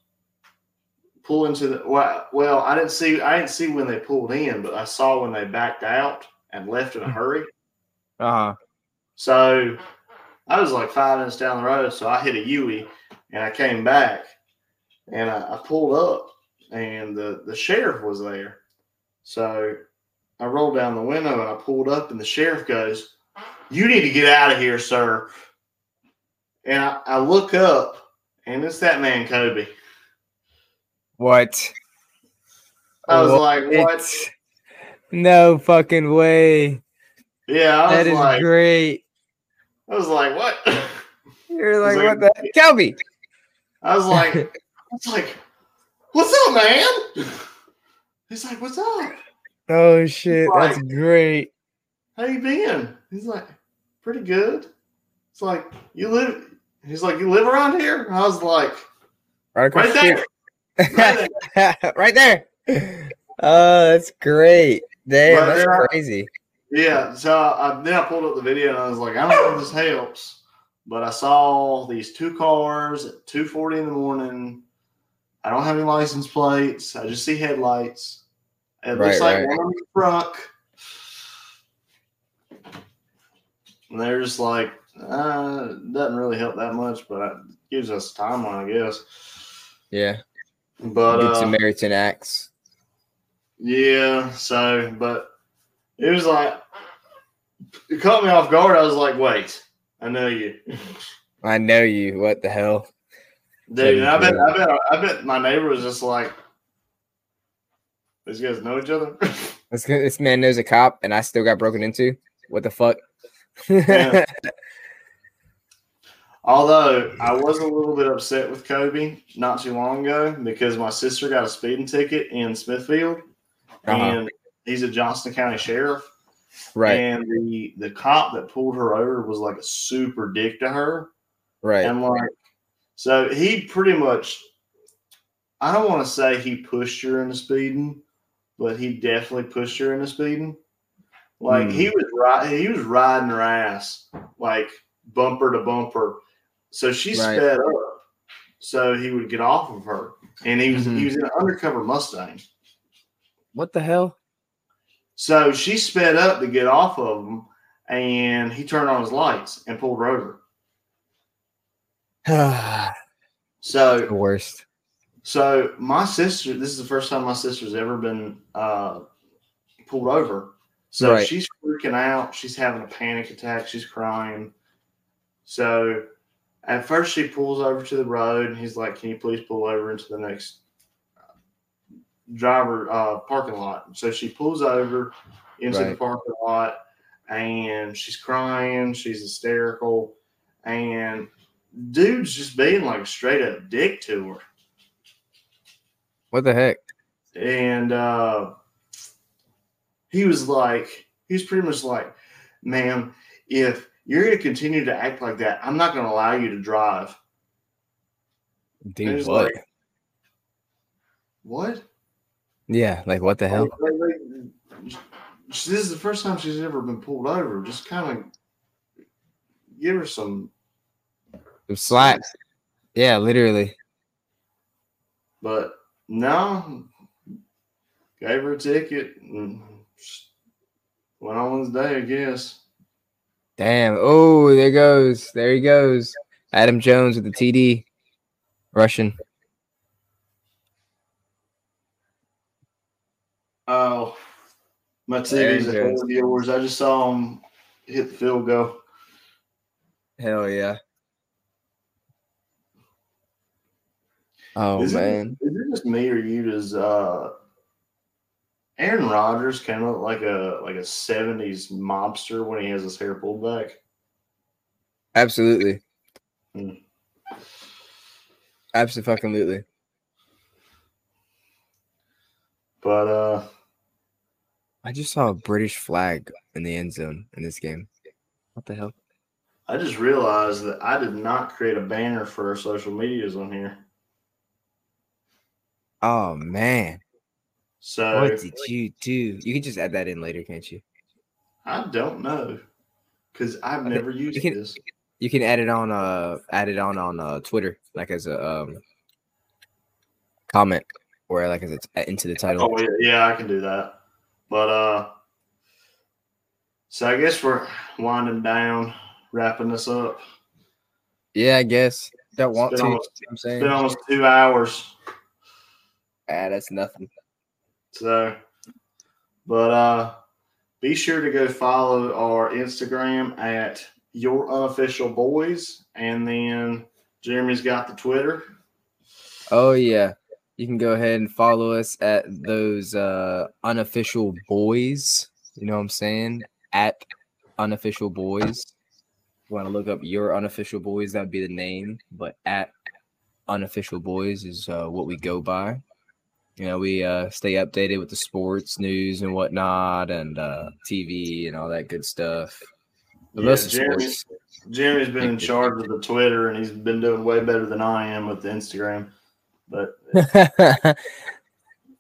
pull into the well, well, I didn't see I didn't see when they pulled in, but I saw when they backed out and left in a hurry. Uh-huh. So I was like five minutes down the road, so I hit a Yui and I came back and I, I pulled up and the, the sheriff was there. So I rolled down the window and I pulled up and the sheriff goes, You need to get out of here, sir. And I, I look up and it's that man Kobe. What? I was What? like, What? No fucking way. Yeah, I That is like great. I was like, What? You're like, like- what the Kelby? I was like, I was like, What's up, man? He's like, What's up? Oh shit, Right. that's great. how you been? He's like, pretty good. It's like, you live, he's like, you live around here? And I was like, Right right there. Right there. right there. Oh, that's great. Damn, that's crazy. Yeah. So I, then I pulled up the video and I was like, I don't know if this helps, but I saw these two cars at 2.40 in the morning. I don't have any license plates. I just see headlights. It looks Right, like right. one of them truck. And they're just like, uh, it doesn't really help that much, but it gives us timeline, I guess. Yeah. But Good uh, Samaritan acts. yeah, so but it was like it caught me off guard. I was like, wait, I know you. I know you. What the hell? Dude, I bet I bet I bet my neighbor was just like these guys know each other. This, this man knows a cop, and I still got broken into. What the fuck? Yeah. Although I was a little bit upset with Kobe not too long ago because my sister got a speeding ticket in Smithfield Uh-huh. and he's a Johnston County sheriff. right, And the the cop that pulled her over was like a super dick to her. right. And like so he pretty much I don't want to say he pushed her into speeding, but he definitely pushed her into speeding. Like Hmm. he was right he was riding her ass like bumper to bumper So she Right. sped up so he would get off of her. And he was Mhm. he was in an undercover Mustang. What the hell? So she sped up to get off of him and he turned on his lights and pulled her over. the So worst. So my sister, this is the first time my sister's ever been uh pulled over. So Right. she's freaking out. She's having a panic attack. She's crying. So at first she pulls over to the road and he's like, Can you please pull over into the next uh, driver uh parking lot? So she pulls over into the parking lot and she's crying, she's hysterical, and dude's just being like a straight up dick to her. What the heck? and uh, he was like, he was pretty much like, "Ma'am, if you're going to continue to act like that, I'm not going to allow you to drive." Dude, what? like, "What?" yeah, like what the hell? Like, like, this is the first time she's ever been pulled over. Just kind of give her some, Some slack. Yeah, literally. but no, gave her a ticket and went on his day, I guess. Damn. Oh, there goes. There he goes. Aaron Jones with the TD. Russian. Oh, my TV's ahead of yours. I just saw him hit the field goal. Hell yeah. Oh is man. it, is it just me or you? Does uh, Aaron Rodgers kind of look like a like a '70s mobster when he has his hair pulled back? Absolutely. Hmm. Absolutely. But uh, I just saw a British flag in the end zone in this game. What the hell? I just realized that I did not create a banner for our social medias on here. Oh man. So What did you do? You can just add that in later, can't you? I don't know because I've never used can- this. You can add it on uh add it on on uh Twitter, like as a um comment or like as a into the title. Oh yeah, yeah, I can do that. But uh so I guess we're winding down, wrapping this up. Yeah, I guess. Don't want It's to. you almost- I'm It's saying? been almost two hours. Ah, that's nothing. So but uh be sure to go follow our Instagram at your unofficial boys and then Jeremy's got the Twitter. Oh yeah. You can go ahead and follow us at those uh unofficial boys. You know what I'm saying? At unofficial boys. You want to look up your unofficial boys, that'd be the name, but at unofficial boys is uh, what we go by. You know, we uh stay updated with the sports news and whatnot and uh TV and all that good stuff. But Yeah, most of Jeremy- sports. Jeremy's been in charge of the Twitter and he's been doing way better than I am with the Instagram. But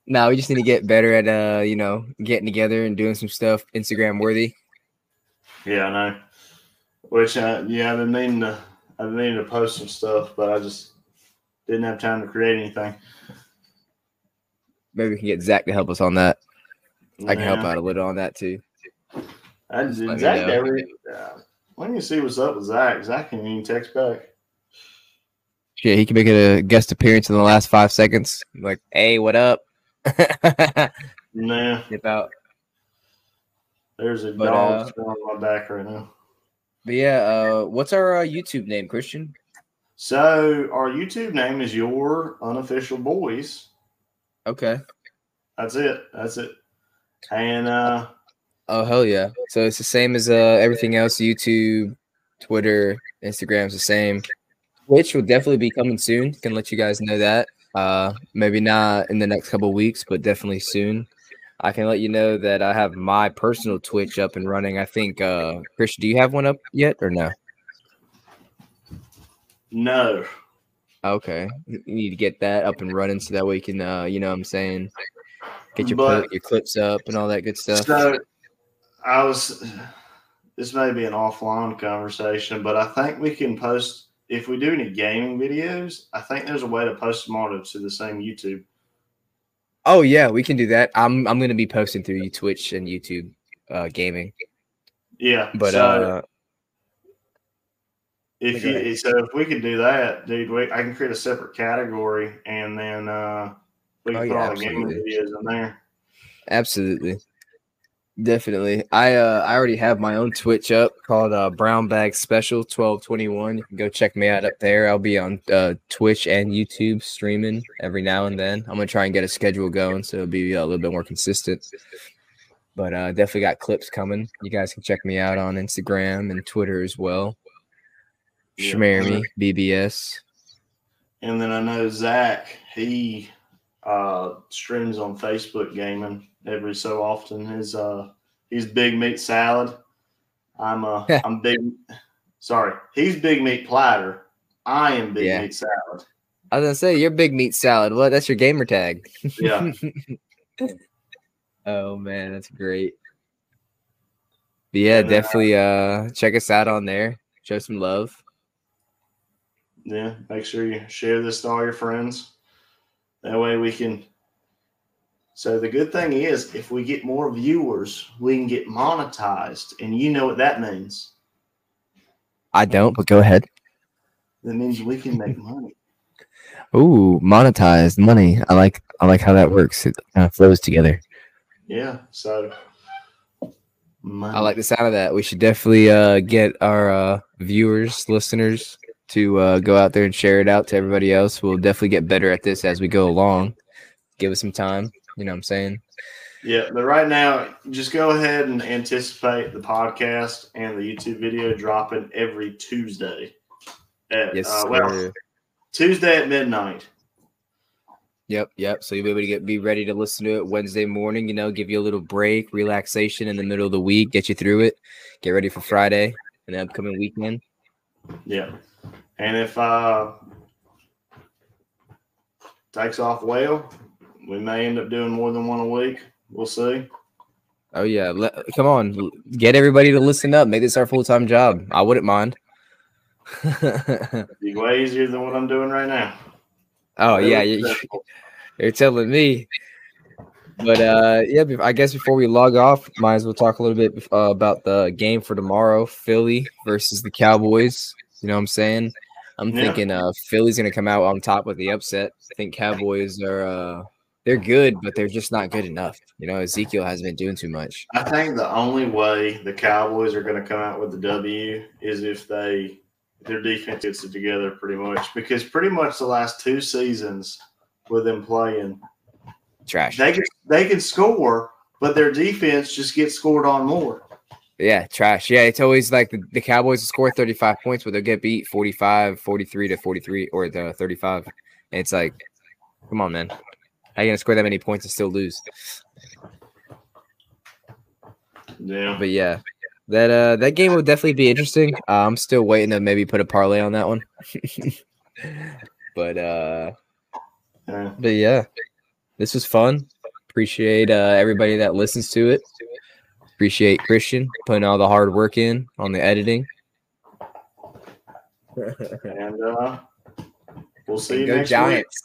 no, we just need to get better at uh, you know, getting together and doing some stuff Instagram worthy. Yeah, I know. Which, uh, yeah, I've been meaning to, I've been meaning to post some stuff, but I just didn't have time to create anything. Maybe we can get Zach to help us on that. I can help out a little on that too. I, Just let me Zach know. never. Uh, when you see what's up with Zach, Zach can even text back. Yeah, he can make it a guest appearance in the last five seconds. Like, hey, what up? Nah, Dip out. there's a But, dog uh, on my back right now. But yeah, uh, what's our uh, YouTube name, Christian? So our YouTube name is Your Unofficial Boys. Okay. That's it. That's it. And uh, Oh hell yeah! So it's the same as uh everything else. YouTube, Twitter, Instagram's the same. Twitch will definitely be coming soon. Can let you guys know that. Uh, maybe not in the next couple weeks, but definitely soon. I can let you know that I have my personal Twitch up and running. I think, uh, Christian, do you have one up yet or no? no, Okay, you need to get that up and running so that way you can, uh, you know, what I'm saying, get your But- clip, your clips up and all that good stuff. So I was. This may be an offline conversation, but I think we can post if we do any gaming videos, I think there's a way to post them on to the same YouTube. Oh yeah, we can do that. I'm I'm gonna be posting through Twitch and YouTube uh gaming. Yeah, But so uh if you so if we could do that, dude, we, I can create a separate category and then uh we can Oh, put yeah, all the gaming absolutely. videos in there. absolutely. Definitely. I uh I already have my own Twitch up called uh Brown Bag Special 1221. You can go check me out up there. I'll be on uh Twitch and YouTube streaming every now and then. I'm gonna try and get a schedule going so it'll be a little bit more consistent. But uh definitely got clips coming. You guys can check me out on Instagram and Twitter as well. Yeah. Schmermy BBS. And then I know Zach, he uh streams on Facebook gaming every so often. His uh he's big meat salad. I'm uh I'm big sorry, he's big meat platter. I am big Yeah. meat salad. I was gonna say you're big meat salad. What? That's your gamer tag. Yeah. oh man, that's great. But yeah, And, uh, definitely uh check us out on there. Show some love. Yeah. Make sure you share this to all your friends. That way we can so the good thing is if we get more viewers, we can get monetized. And you know what that means. I don't, but go ahead. That means we can make money. Ooh, monetized money. I like I like how that works. It kind of flows together. Yeah. So money. I like the sound of that. We should definitely uh get our uh viewers, listeners to uh go out there and share it out to everybody else. We'll definitely get better at this as we go along. Give us some time. You know what I'm saying? Yeah, but right now, just go ahead and anticipate the podcast and the YouTube video dropping every Tuesday. At, Yes, uh, well, sir. Tuesday at midnight. Yep, yep. So you'll be able to get be ready to listen to it Wednesday morning. You know, give you a little break, relaxation in the middle of the week, get you through it, get ready for Friday and the upcoming weekend. Yeah, and if uh takes off well, we may end up doing more than one a week. We'll see. Oh yeah, let, come on, get everybody to listen up. Make this our full time job. I wouldn't mind. It'd be way easier than what I'm doing right now. oh yeah, you, you're, telling me. But uh, yeah, I guess before we log off, might as well talk a little bit uh, about the game for tomorrow: Philly versus the Cowboys. You know what I'm saying? I'm Yeah. thinking uh, Philly's gonna come out on top with the upset. I think Cowboys are uh, they're good, but they're just not good enough. You know, Ezekiel hasn't been doing too much. I think the only way the Cowboys are going to come out with the W is if they their defense gets it together pretty much because pretty much the last two seasons with them playing, Trash. they can they can score, but their defense just gets scored on more. Yeah, trash. Yeah, it's always like the, the Cowboys will score 35 points, but they'll get beat 45, 43 to 43 or the 35. And it's like, come on, man. How you gonna score that many points and still lose? Yeah, But yeah, that uh that game will definitely be interesting. Uh, I'm still waiting to maybe put a parlay on that one. but uh yeah. but yeah, this was fun. Appreciate uh everybody that listens to it. Appreciate Christian putting all the hard work in on the editing. and uh, we'll see you next Giants.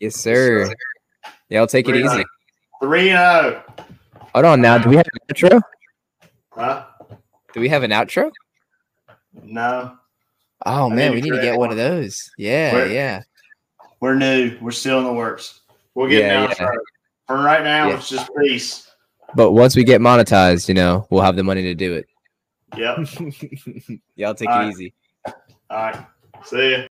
Yes, sir. Yeah, I'll take it easy. week. Three and zero. Hold on now. Do we have an outro? Huh? Do we have an outro? No, Oh I man, need we need to get one of those. Yeah, Where- yeah. we're new. We're still in the works. We'll get Yeah, down. yeah. For right now, Yeah. it's just peace. But once we get monetized, you know, we'll have the money to do it. Yep. Y'all take All it right. easy. All right. See ya.